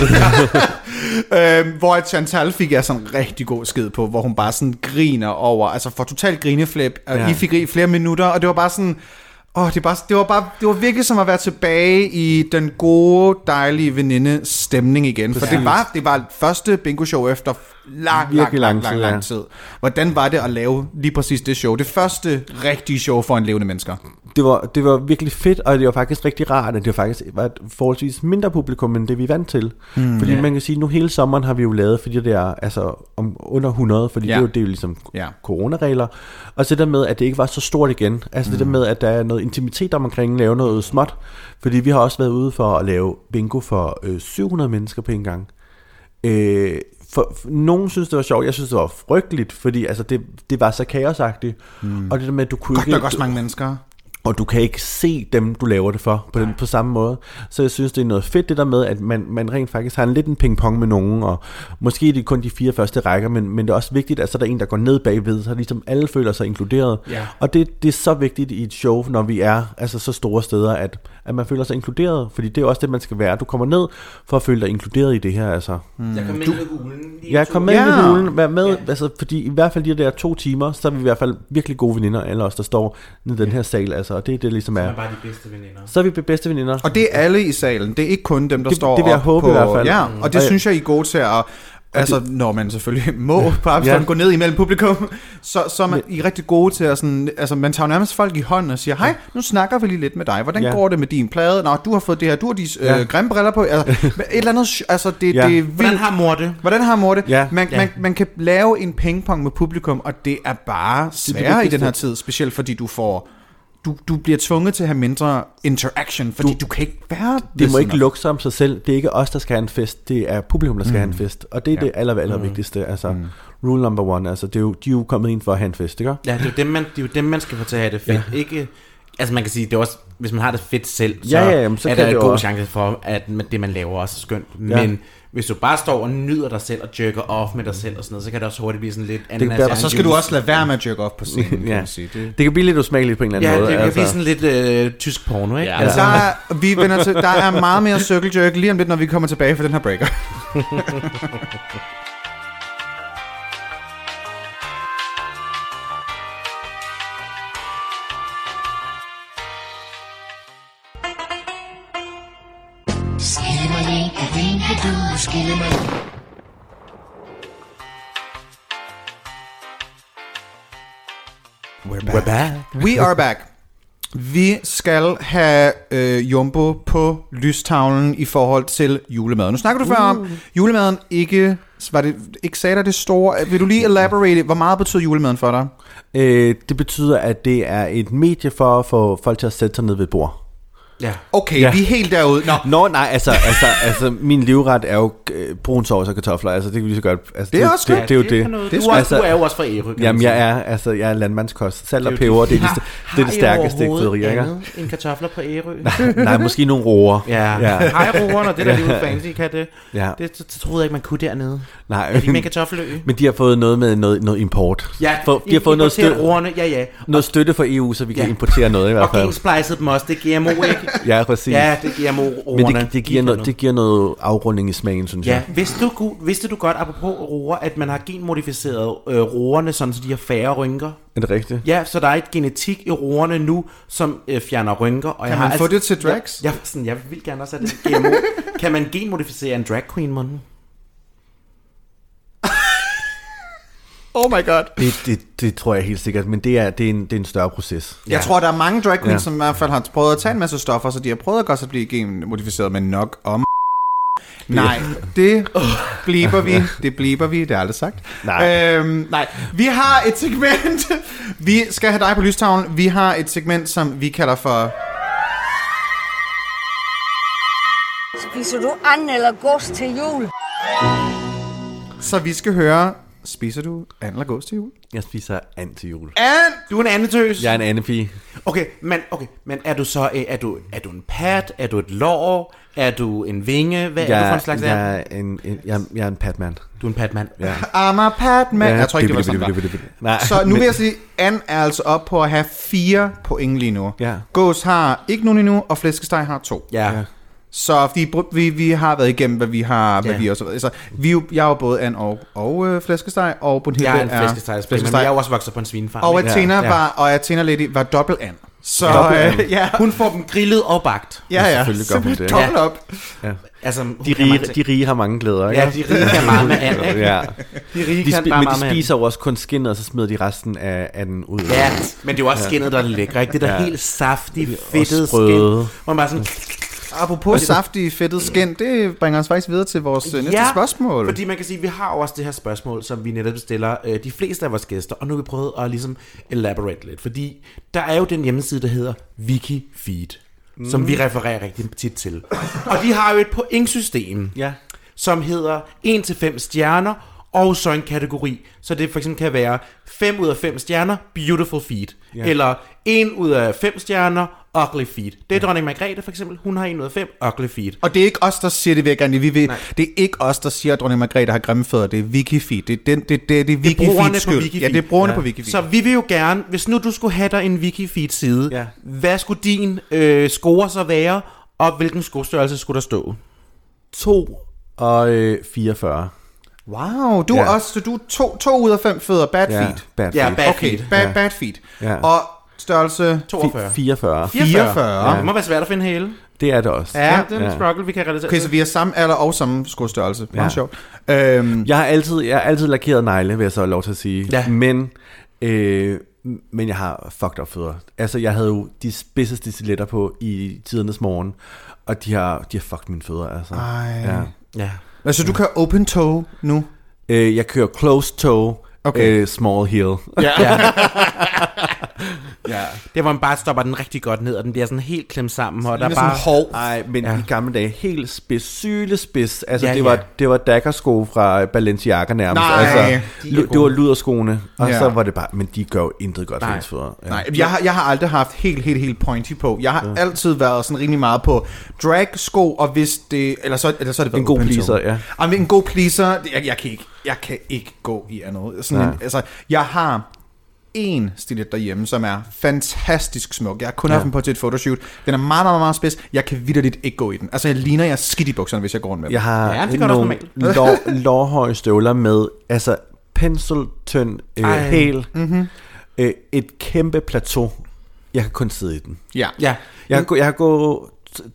det? (laughs) øhm, hvor Chantal fik jeg sådan en rigtig god skid på, hvor hun bare sådan griner over, altså får totalt grineflip, og Ja. I fik i flere minutter, og det var bare sådan, åh, det, er bare, det, var bare, det var virkelig som at være tilbage i den gode, dejlige veninde stemning igen, for det var, det var første bingo show efter lang, lang, lang, lang lang, tid. Hvordan var det at lave lige præcis det show? Det første rigtige show for en levende mennesker. Det, var, det var virkelig fedt, og det var faktisk rigtig rart, at det var faktisk var et forholdsvis mindre publikum, end det vi er vant til. Mm, fordi man kan sige, nu hele sommeren har vi jo lavet, fordi det er altså om under 100, fordi ja. det, er jo, det er jo ligesom ja. coronaregler. Og så det der med, at det ikke var så stort igen. Altså mm. det der med, at der er noget intimitet om omkring at lave noget småt. Fordi vi har også været ude for at lave bingo for øh, 700 mennesker på en gang. Øh, for, for, nogen synes, det var sjovt. Jeg synes, det var frygteligt, fordi altså, det, det var så kaosagtigt. Mm. Og det der med, at du kunne Godt ikke... nok også mange mennesker. Og du kan ikke se dem, du laver det for på, den, på samme måde. Så jeg synes, det er noget fedt det der med, at man, man rent faktisk har en lidt en ping-pong med nogen, og måske er det kun de fire første rækker, men, men det er også vigtigt, at så er der en, der går ned bagved, så ligesom alle føler sig inkluderet. Ja. Og det, det er så vigtigt i et show, når vi er altså så store steder, at, at man føler sig inkluderet, fordi det er også det, man skal være. Du kommer ned for at føle dig inkluderet i det her, altså. Jeg kom med i hulen. lige Ja, to- kom med Ja. i hulen, vær med, Ja. altså, fordi i hvert fald de der to timer, så er vi i hvert fald virkelig gode veninder, alle os, der står i den her sal, altså, og det er det ligesom Man er. er bare de bedste veninder. Så er vi bedste veninder. Og det er alle i salen. Det er ikke kun dem, der Det- står det vil jeg håbe på, i hvert fald. Ja, og det Og- synes jeg, I er gode til at... Altså, når man selvfølgelig (laughs) må på afstand Ja. gå ned imellem publikum, så, så er man, I er rigtig gode til at sådan... Altså, man tager nærmest folk i hånden og siger, hej, nu snakker vi lige lidt med dig. Hvordan Ja. går det med din plade? Nå, du har fået det her. Du har de øh, grimme briller på. Altså, (laughs) et eller andet... Altså, det, Ja. det er Hvordan vildt. har mor det? Hvordan har mor det? Ja. Man, Ja. man, man kan lave en pingpong med publikum, og det er bare det sværere i den her tid, specielt fordi du får du, du bliver tvunget til at have mindre interaction, fordi du, du kan ikke være Det må ikke lukke sig om sig selv. Det er ikke os, der skal have en fest. Det er publikum, der skal mm. have en fest. Og det er ja. det aller, aller vigtigste. Altså, mm. rule number one. Altså, det er jo, de er jo kommet ind for at have en fest, ikke? Ja, det er jo dem, man, det er jo dem, man skal få til at have det fedt. Ja. Ikke, altså man kan sige, det er også, hvis man har det fedt selv, så, Ja, ja, jamen, så er kan der det en god også- chance for, at det, man laver, også er skønt. Ja. Men hvis du bare står og nyder dig selv og jerker off med dig selv og sådan noget, så kan det også hurtigt blive sådan lidt anden være- Og så skal du også lade være med at jerk op på scenen, kan (laughs) Ja. man sige. Det, Det kan blive lidt usmageligt på en eller Ja, anden det måde. kan blive sådan lidt øh, tysk porno, ikke? Ja. Altså, der, er, vi vender til, der er meget mere circle jerk lige om lidt, når vi kommer tilbage fra den her breaker. (laughs) du skillemani. We're back. We're back. We are back. Vi skal have øh, Jumbo på lystavlen i forhold til julemaden. Nu snakker du før om, julemaden ikke, var det, ikke sagde dig det store. Vil du lige elaborate, hvor meget betyder julemaden for dig? Øh, det betyder, at det er et medie for at få folk til at sætte sig ned ved bord. Ja. Okay, Ja. vi er helt derude. Nå, Nå, nej, altså, altså, altså min livret er jo øh, brun sovs og kartofler. Altså, det kan vi lige så godt. Altså, Det er også det, godt. det, det, er jo det. noget. Det er du, er, altså- du er jo også fra Ærø, Jamen, jeg er, altså, jeg er landmandskost. Salt og Det er peber, det. det er det, det, er det har I stærkeste krydderi, ikke? andet end kartofler på Ærø? (laughs) Nej, måske nogle roer. Ja. Ja. Hej roerne, og det der lige (laughs) fancy, kan det? Ja. Det, det, det troede jeg ikke, man kunne dernede. Nej, Er de med kartoffelø? (laughs) men de har fået noget med noget, noget import. Ja, For, de har fået noget støtte, roerne, ja ja. noget støtte fra EU, så vi kan importere noget i hvert Og fald. gensplicet dem også, det er GMO, ikke? Ja, præcis. Ja, det er GMO Men det, det, giver noget, det giver noget afrunding i smagen, synes Ja, jeg. vidste du, vidste du godt, apropos roer, at man har genmodificeret øh, roerne, sådan så de har færre rynker? Er det rigtigt? Ja, så der er et genetik i roerne nu, som øh, fjerner rynker. Og jeg man har få det til drags? Jeg, jeg, sådan, jeg vil gerne også have det GMO. (laughs) kan man genmodificere en drag queen, måden? Oh my god. Det, det, det tror jeg helt sikkert, men det er, det er, en, det er en større proces. Jeg tror, der er mange drag queens, Ja. ja. som i hvert fald har prøvet at tage en masse stoffer, så de har prøvet at godt at blive genmodificeret, men nok om... Nej, det bliber vi. Det bliber vi, det er aldrig sagt. Nej. Øhm, nej. Vi har et segment. (laughs) Vi skal have dig på lystavlen. Vi har et segment, som vi kalder for... Spiser du and eller gods til jul? Så vi skal høre... Spiser du and eller gås til jul? Jeg spiser and til jul. And! Du er en andetøs. Jeg er en andepige. Okay, men, okay, men er du så øh, er du, er du en pat? Er du et lår? Er du en vinge? Hvad er du for en slags and? jeg, er en, en, jeg, er- jeg er en patman. Du er en patmand. Ja. I'm a Patman. Ja, jeg tror ikke, det var sådan, det var. Nej, Så nu vil jeg sige, Anne er altså op på at have fire point lige nu. Ja. Gås har ikke nogen endnu, og flæskesteg har to. Ja. Ja. Så fordi vi, vi har været igennem, hvad vi har, hvad Ja. vi også Så vi, er jo- jeg er jo både Anne og, og øh, flæskesteg, og Brunhilde Jeg er en flæskestegspringer, men jeg er jo også vokset på en svinefarm. Og? Athena, Ja. ja. var, og Athena Lady var dobbelt Anne. Så Dobbelt øh, ja, Hun får dem grillet og bagt. ja, ja, selvfølgelig gør hun det. dobbelt op. Altså, hun De rige, de rige har mange glæder, ikke? Ja, de rige kan meget med ikke? Ja. De rige De kan bare men de spiser jo også kun skinnet, og så smider de resten af, af den ud. Ja, men det er jo også skinnet, der er lækre, ikke? Det der Ja. helt saftige, fedtede skin. Hvor man bare sådan, Apropos saftig, fedtet skin, det bringer os faktisk videre til vores ja, næste spørgsmål. fordi man kan sige, at vi har også det her spørgsmål, som vi netop stiller øh, de fleste af vores gæster, og nu har vi prøvet at ligesom elaborate lidt, fordi der er jo den hjemmeside, der hedder Wikifeed, mm. som vi refererer rigtig tit til. og de har jo et pointsystem, Ja. som hedder 1-5 stjerner, og så en kategori. Så det for eksempel kan være 5 ud af 5 stjerner, beautiful feed. Ja. Eller 1 ud af 5 stjerner, ugly feed. Det er dronning Margrethe for eksempel. Hun har 1 ud af 5, ugly feed. Og det er ikke os, der siger det, vil jeg gerne vi ved. Det er ikke os, der siger, at dronning Margrethe har grimme fødder. Det er Wikifeed. Det er, den, det, det, det Det er på skyld. Wikifeed. Ja, det er brugerne Ja. på Wikifeed. Så vi vil jo gerne, hvis nu du skulle have dig en Wikifeed-side, Ja. hvad skulle din øh, score så være, og hvilken skostørrelse skulle der stå? 2 og øh, 44. Wow, du Ja. er også så du er to, to ud af fem fødder bad Ja, feed. bad Ja, feed. bad Okay, feed. bad, Ja. bad feed. Ja. Og størrelse 42. 44. 44. Ja. Det må være svært at finde hele. Det er det også. Ja, det er en Ja. struggle, vi kan relatere Okay, så vi har samme alder og samme skostørrelse. Meget Ja. sjovt. Øhm, Jeg har altid, jeg har altid lakeret negle, vil jeg så have lov til at sige. Ja. Men, øh, men jeg har fucked up fødder. Altså, jeg havde jo de spidseste stiletter på i tidernes morgen, og de har, de har fucked mine fødder, altså. Ej. Ja. Ja. Altså, du kan open toe nu. Øh, jeg kører closed toe, Okay. øh, small hill. Ja. (laughs) Ja. Det hvor man bare stopper den rigtig godt ned, og den bliver sådan helt klemt sammen, og der er bare... hov. Nej, men ja. Ja. i gamle dage, helt spids, sylespids. Altså, Ja, det, var, ja. det var daggersko fra Balenciaga nærmest. Nej. altså, De det var luderskoene, og Ja. så var det bare, men de gør jo intet godt for Nej. fødder. Ja. Nej, jeg har, jeg har aldrig haft helt, helt, helt pointy på. Jeg har ja. altid været sådan rimelig meget på drag-sko, og hvis det... Eller så, eller så er det En god pleaser, ja. Jamen, en god pleaser, jeg, jeg, kan ikke, jeg kan ikke gå i andet. Sådan en, Nej. altså, jeg har en stilet derhjemme, som er fantastisk smuk. Jeg har kun ja. haft den på til et photoshoot. Den er meget, meget, meget spids. Jeg kan vidderligt ikke gå i den. Altså, jeg ligner jeg er skidt i bukserne, hvis jeg går rundt med dem. Jeg har Ja, det gør nogle lår, lårhøje støvler med altså penseltynd øh, hæl, mm-hmm. øh, et kæmpe plateau. Jeg kan kun sidde i den. Ja. Ja, Jeg har, jeg har gået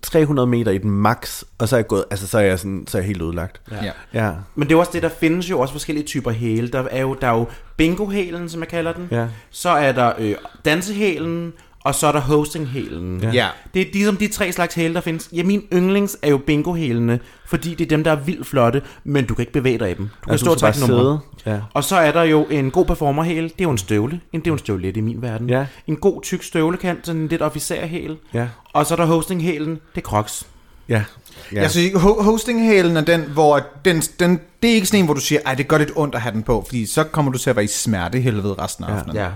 300 meter i den max, og så er jeg gået, altså så er jeg sådan, så er jeg helt ødelagt. ja. ja. Ja. Men det er også det, der findes jo også forskellige typer hæle. Der er jo, der er jo bingo-hælen, som jeg kalder den. Ja. Så er der øh, dansehælen, og så er der hosting-hælen. Ja. ja. Det er ligesom de tre slags hæle, der findes. Ja, min yndlings er jo bingo-hælene, fordi det er dem, der er vildt flotte, men du kan ikke bevæge dig i dem. Du kan Altså, stå du og trække bare numre. Ja. Og så er der jo en god performerhæl, det er jo en støvle. En, det er jo en støvlet i min verden. Ja. En god tyk støvlekant, sådan en lidt officerhæl. Ja. Og så er der hosting-hælen, det er crocs. Ja. Ja. Jeg synes, ho- hosting-hælen er den, hvor den, den, det er ikke sådan en, hvor du siger, ej, det gør lidt ondt at have den på, fordi så kommer du til at være i smerte helvede resten af aftenen. Ja.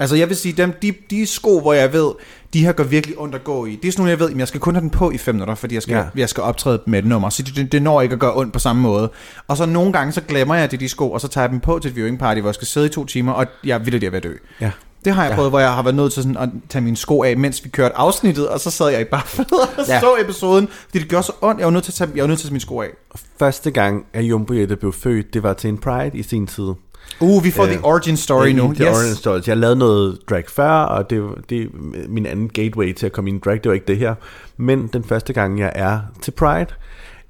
Altså jeg vil sige, dem, de, de sko, hvor jeg ved, de her gør virkelig ondt at gå i, det er sådan nogle, jeg ved, jamen, jeg skal kun have den på i 5 minutter, fordi jeg skal, Ja. ja. jeg skal optræde med et nummer, så det, det, det når ikke at gøre ondt på samme måde. Og så nogle gange, så glemmer jeg, at det er de sko, og så tager jeg dem på til et viewing party, hvor jeg skal sidde i to timer, og jeg vildt ved at dø. Ja. Det har jeg prøvet, hvor jeg har været nødt til sådan at tage mine sko af, mens vi kørte afsnittet, og så sad jeg i bare (laughs) og Ja. så episoden, fordi det gjorde så ondt, jeg var nødt til at tage, jeg var nødt til at tage mine sko af. Første gang, at Jumbo Jette blev født, det var til en Pride i sin tid. Uh, vi får Øh, the origin story er nu. The Orange Stories. Jeg lavede noget drag før, og det, det er min anden gateway til at komme ind i drag. Det var ikke det her. Men den første gang, jeg er til Pride,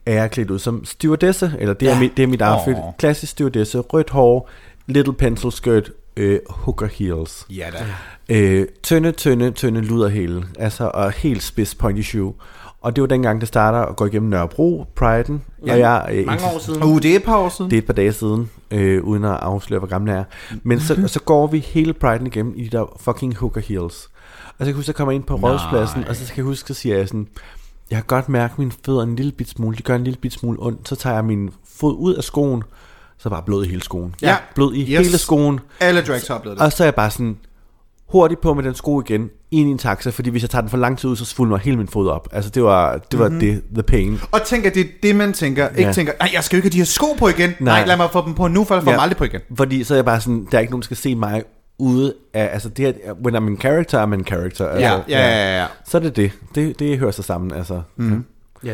er jeg klædt ud som stewardesse, eller det, ja. er, mit, det er mit outfit. Åh. Klassisk stewardesse, rødt hår, little pencil skirt, øh, hooker heels. Ja da. Øh, tynde, tynde, tynde luderhæle, altså, og helt spids pointy shoe. Og det var dengang, det starter at gå igennem Nørrebro, Pride'en. Ja, og jeg, øh, Mange år siden. Uh, det er et par år siden. det er et par dage siden, øh, uden at afsløre, hvor gammel jeg er. Men så, (laughs) så går vi hele Pride'en igennem i de der fucking hooker heels. Og så kan jeg huske, at jeg kommer ind på rådspladsen, og så skal jeg huske, så siger jeg sådan, jeg kan godt mærke mine fødder en lille bit smule, det gør en lille bit smule ondt. Så tager jeg min fod ud af skoen, så er bare blod i hele skoen. Ja. Blod i Yes. yes. hele skoen. Alle drags har oplevet det. Og så er jeg bare sådan, hurtigt på med den sko igen, ind i en taxa, fordi hvis jeg tager den for lang tid ud, så svulmer hele min fod op. Altså det var, det var mm-hmm. det, the pain. Og tænk, at det er det, man tænker. Ikke Ja. tænker, nej, jeg skal jo ikke have de her sko på igen. Nej, Nej. lad mig få dem på nu, for jeg får Ja. dem aldrig på igen. Fordi så er jeg bare sådan, der er ikke nogen, der skal se mig ude af, altså det her, when I'm in character, I'm in character. Altså, Ja, ja, ja, ja. Så er det det. Det, det hører sig sammen, altså. Mm. Ja,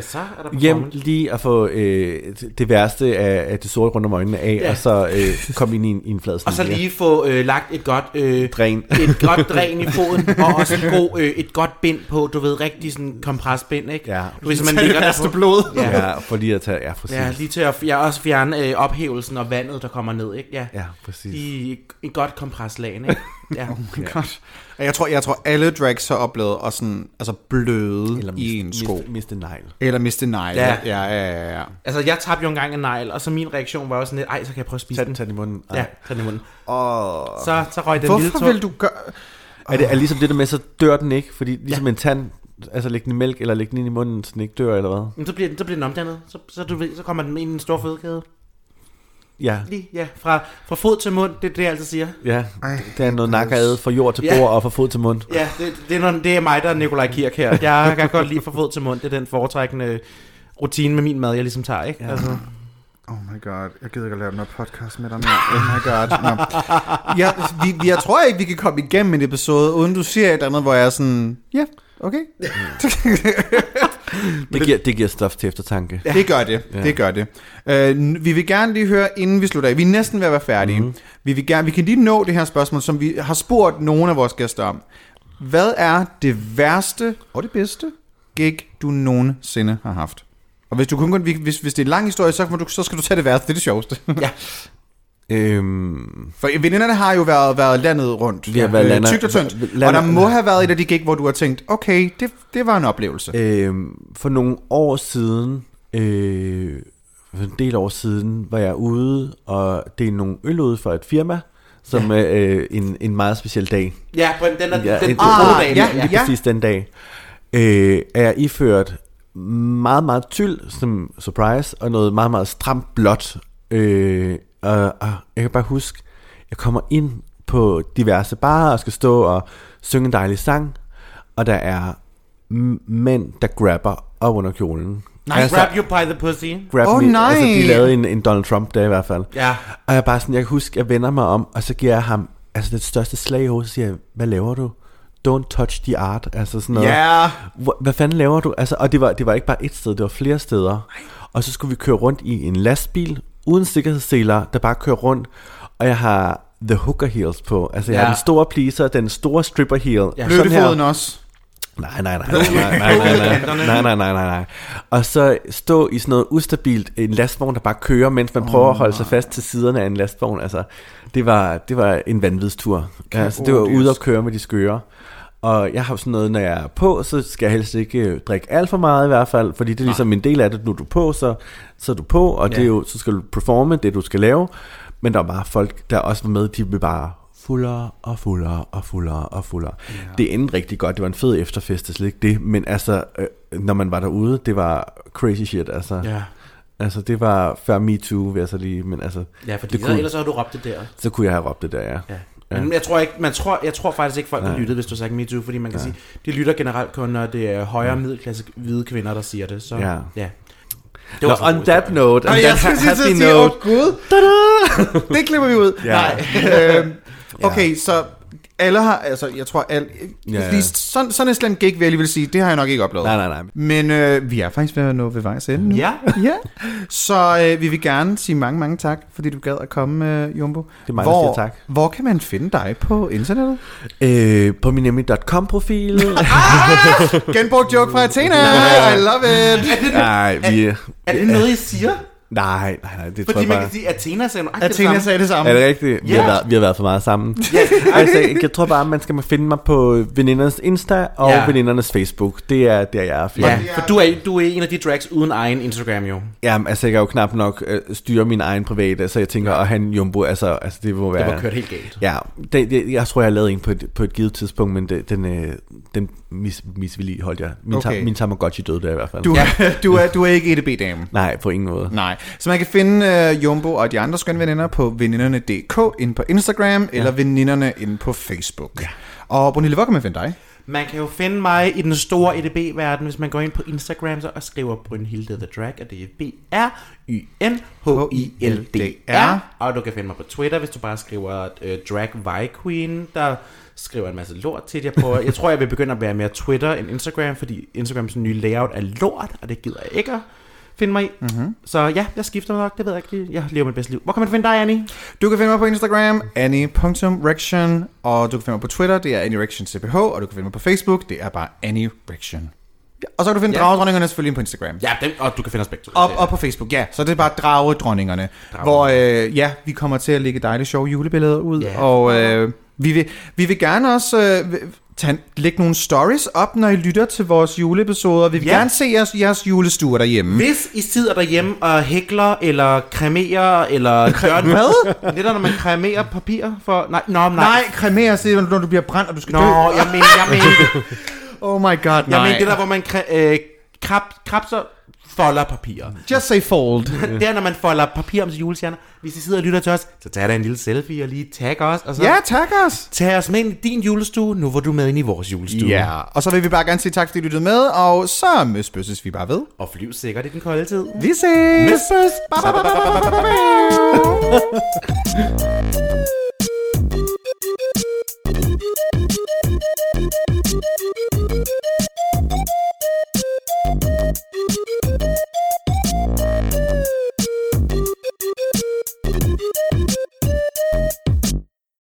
så er der Hjem lige at få øh, det værste af, af det sorte rundt om øjnene af, Ja. og så øh, komme ind i en, i en flad Og så lige få øh, lagt et godt øh, Dræn. et godt dræn i foden, og også en god, øh, et godt bind på, du ved, rigtig sådan kompresbind, ikke? Ja. Du ved, så man ligger der værste på- blod. Ja. Ja, for lige at tage, ja, præcis. Ja, lige til at jeg også fjerne øh, ophævelsen og vandet, der kommer ned, ikke? Ja, Ja, præcis. I et, et godt kompreslag, ikke? (laughs) Ja. Godt. Jeg tror, jeg tror alle drags har oplevet at sådan, altså bløde Eller i en mist, sko. mist, miste negl. Eller miste negle. Ja. Ja. ja, ja, ja. Altså, jeg tabte jo engang en negl, og så min reaktion var jo sådan lidt, ej, så kan jeg prøve at spise Tag, den. tag den i munden. Ja, tag den i munden. Oh. Så, så røg den lille Hvorfor tog. vil du gøre... Er det er ligesom det der med, så dør den ikke? Fordi ligesom ja. en tand, altså lægge den i mælk, eller lægge den ind i munden, så den ikke dør, eller hvad? Men så bliver, den, så bliver den omdannet. Så, så, du ved, så kommer den ind i en stor fødekæde. Ja, Lige, ja. Fra, fra fod til mund, det er det, jeg altid siger. ja. Det er noget nakkerade fra jord til Ja. bord og fra fod til mund. Ja, det, det, er, noget, det er mig, der er Nikolaj Kirk her. (laughs) Jeg kan godt lide fra fod til mund. Det er den foretrækkende rutine med min mad, jeg ligesom tager, ikke? Ja. Altså, Oh my god, jeg gider ikke at lave her podcast med dig mere. Oh my god. Nå. (laughs) Ja, vi, vi, jeg tror ikke, vi kan komme igennem en episode, uden du siger et eller andet, hvor jeg er sådan, ja, okay. (laughs) (laughs) Det giver, det giver stof til eftertanke. Ja. Det gør det, Ja. det gør det. Uh, vi vil gerne lige høre, inden vi slutter af, vi er næsten ved at være færdige. Mm. Vi, vil gerne, vi kan lige nå det her spørgsmål, som vi har spurgt nogle af vores gæster om. Hvad er det værste og det bedste gig, du nogensinde har haft? Og hvis, du kun, hvis, hvis det er en lang historie, så, du, så skal du tage det værste. Det er det sjoveste. ja. (laughs) Øhm, For veninderne har jo været, været landet rundt. Vi har været Øh, landet- Tygt og tyndt. landet- Og der må have været et af de gig, hvor du har tænkt, okay, det, det var en oplevelse. øhm, for nogle år siden, øh, for en del år siden, var jeg ude og det er nogle øl ude for et firma, som er øh, en, en meget speciel dag. Ja, på den, den, er, Ja, den, et- ah, ja, ja, Lige ja. præcis den dag, øh, er jeg iført meget, meget tyld som surprise, og noget meget, meget stramt blåt. Øh, og, og jeg kan bare huske, jeg kommer ind på diverse barer og skal stå og synge en dejlig sang, og der er mænd, der grabber op under kjolen. Nej, grab you by the pussy. grab Åh, me. nej. Altså, de lavede en, en Donald Trump der i hvert fald. Ja. Og jeg bare sådan, jeg kan huske, jeg vender mig om, og så giver jeg ham altså det største slag i hovedet, så siger jeg, hvad laver du? Don't touch the art. Altså sådan noget. Ja. Hvor, hvad fanden laver du? Altså, og det var, det var ikke bare et sted, det var flere steder. Og så skulle vi køre rundt i en lastbil, uden sikkerhedsseler, der bare kører rundt. Og jeg har the hooker heels på. Altså, jeg Ja. har den store pleaser, den store stripper heel. Ja. Blødtefoden også. Nej, nej, nej, nej, nej, nej, nej, nej, nej, nej, nej. Og så stå i sådan noget ustabilt, en lastvogn, der bare kører, mens man prøver at holde sig fast til siderne af en lastvogn. Altså, det var, det var en vanvidstur. Altså, det var ude at køre med de skøre. Og jeg har sådan noget, når jeg er på, så skal jeg helst ikke øh, drikke alt for meget i hvert fald, fordi det er ligesom en del af det, nu er du på, så, så er du på, og det er jo, så skal du performe det, du skal lave. Men der var bare folk, der også var med, de blev bare fuldere og fuldere og fuldere og fuldere. Ja. Det endte rigtig godt. Det var en fed efterfest, det er slet ikke det. Men altså, øh, når man var derude, det var crazy shit. Altså, Ja. altså det var før MeToo, vil jeg så lige, men altså, Ja, fordi det kunne, ellers så har du råbt det der. så kunne jeg have råbt det der, ja. Ja. Men jeg tror, ikke, man tror, jeg tror faktisk ikke, folk har lyttet, hvis du sagde MeToo, fordi man kan sige, de lytter generelt kun, når det er højere middelklasse hvide kvinder, der siger det. Så, Ja. ja. Det Nå, var så on god that note, on Og that sige, happy sige, åh note, gud, det klipper vi ud. Ja. Nej. (laughs) Øhm, okay, så alle har, altså jeg tror, alle, Ja. ja. lige, sådan, sådan en slem gig vil jeg lige vil sige, det har jeg nok ikke oplevet. Nej, nej, nej. Men øh, vi er faktisk ved at nå ved vejs ende nu. Ja. (laughs) ja. Så øh, vi vil gerne sige mange, mange tak, fordi du gad at komme, øh, Jumbo. Det er mig, hvor, tak. Hvor kan man finde dig på internettet? Øh, på min nemlig.com-profil. (laughs) Genbrugt joke fra Athena. I love it. Nej, vi... Er det noget, I siger? Nej, nej, nej, det tror Fordi jeg man bare... kan sige, Athena sagde noget. Athena sagde det samme. Er det rigtigt? Vi, Ja. har været, vi har været for meget sammen. altså, (laughs) jeg tror bare, man skal finde mig på venindernes Insta og Ja. venindernes Facebook. Det er der, jeg er. Ja, Ja. for du er, du er en af de drags uden egen Instagram jo. Jamen, altså, jeg kan jo knap nok øh, styre min egen private, så jeg tænker, at han Jumbo, altså, altså det må være... Det var kørt helt galt. Ja, det, det, jeg tror, jeg har lavet en på et, på et givet tidspunkt, men det, den, øh, den mis, misvedligeholdt jeg. Min, Okay. okay. min Tamagotchi døde der i hvert fald. Du, ja. (laughs) du, er, du er ikke EDB-dame. Nej, på ingen måde. Nej. Så man kan finde uh, Jumbo og de andre skønne veninder på veninderne.dk inde på Instagram, ja. eller veninderne inde på Facebook. Ja. Og Brunhilde, hvor kan man finde dig? Man kan jo finde mig i den store EDB-verden, hvis man går ind på Instagram så og skriver Brynhilde The Drag, og det er B-R-Y-N-H-I-L-D-R. Og du kan finde mig på Twitter, hvis du bare skriver øh, Drag Vi Queen, der skriver en masse lort til jer på. Jeg tror, jeg vil begynde at være mere Twitter end Instagram, fordi Instagrams nye layout er lort, og det gider jeg ikke at finde mig i. Mm-hmm. Så ja, jeg skifter nok, det ved jeg ikke. Jeg lever mit bedste liv. Hvor kan man finde dig, Annie? Du kan finde mig på Instagram, annie.rection, og du kan finde mig på Twitter, det er annierectioncph, og du kan finde mig på Facebook, det er bare annierection. Og så kan du finde Ja. ja. dragedronningerne selvfølgelig på Instagram. Ja, dem, og du kan finde os begge to. Op, op på Facebook, ja. Så det er bare dragedronningerne. Hvor, øh, ja, vi kommer til at lægge dejlige sjove julebilleder ud. Ja. Og øh, vi, vil, vi vil gerne også øh, tage, lægge nogle stories op, når I lytter til vores juleepisoder. Vi vil Ja. gerne se jeres, jeres julestuer derhjemme. Hvis I sidder derhjemme og hækler, eller kremerer, eller (laughs) gør Hvad? Det er der, når man kremerer papir for... Nej, nå, nej. Nej, kremere, se, når du bliver brændt, og du skal Nå, dø. jeg mener, jeg mener, (laughs) Oh my god, jeg nej. mener det der, hvor man kre, øh, krab, krabser folder papir. Just say fold. (laughs) Det er, når man folder papir om til julestjerner. Hvis I sidder og lytter til os, så tag da en lille selfie og lige tag os. Og så ja, tak os. tag os med ind i din julestue, nu hvor du er med ind i vores julestue. Ja, og så vil vi bare gerne sige tak, fordi I lyttede med, og så møsbøsses vi bare ved. Og flyv sikkert i den kolde tid. Vi ses! Møsbøs! Ba, ba, (laughs) ピピピピピ。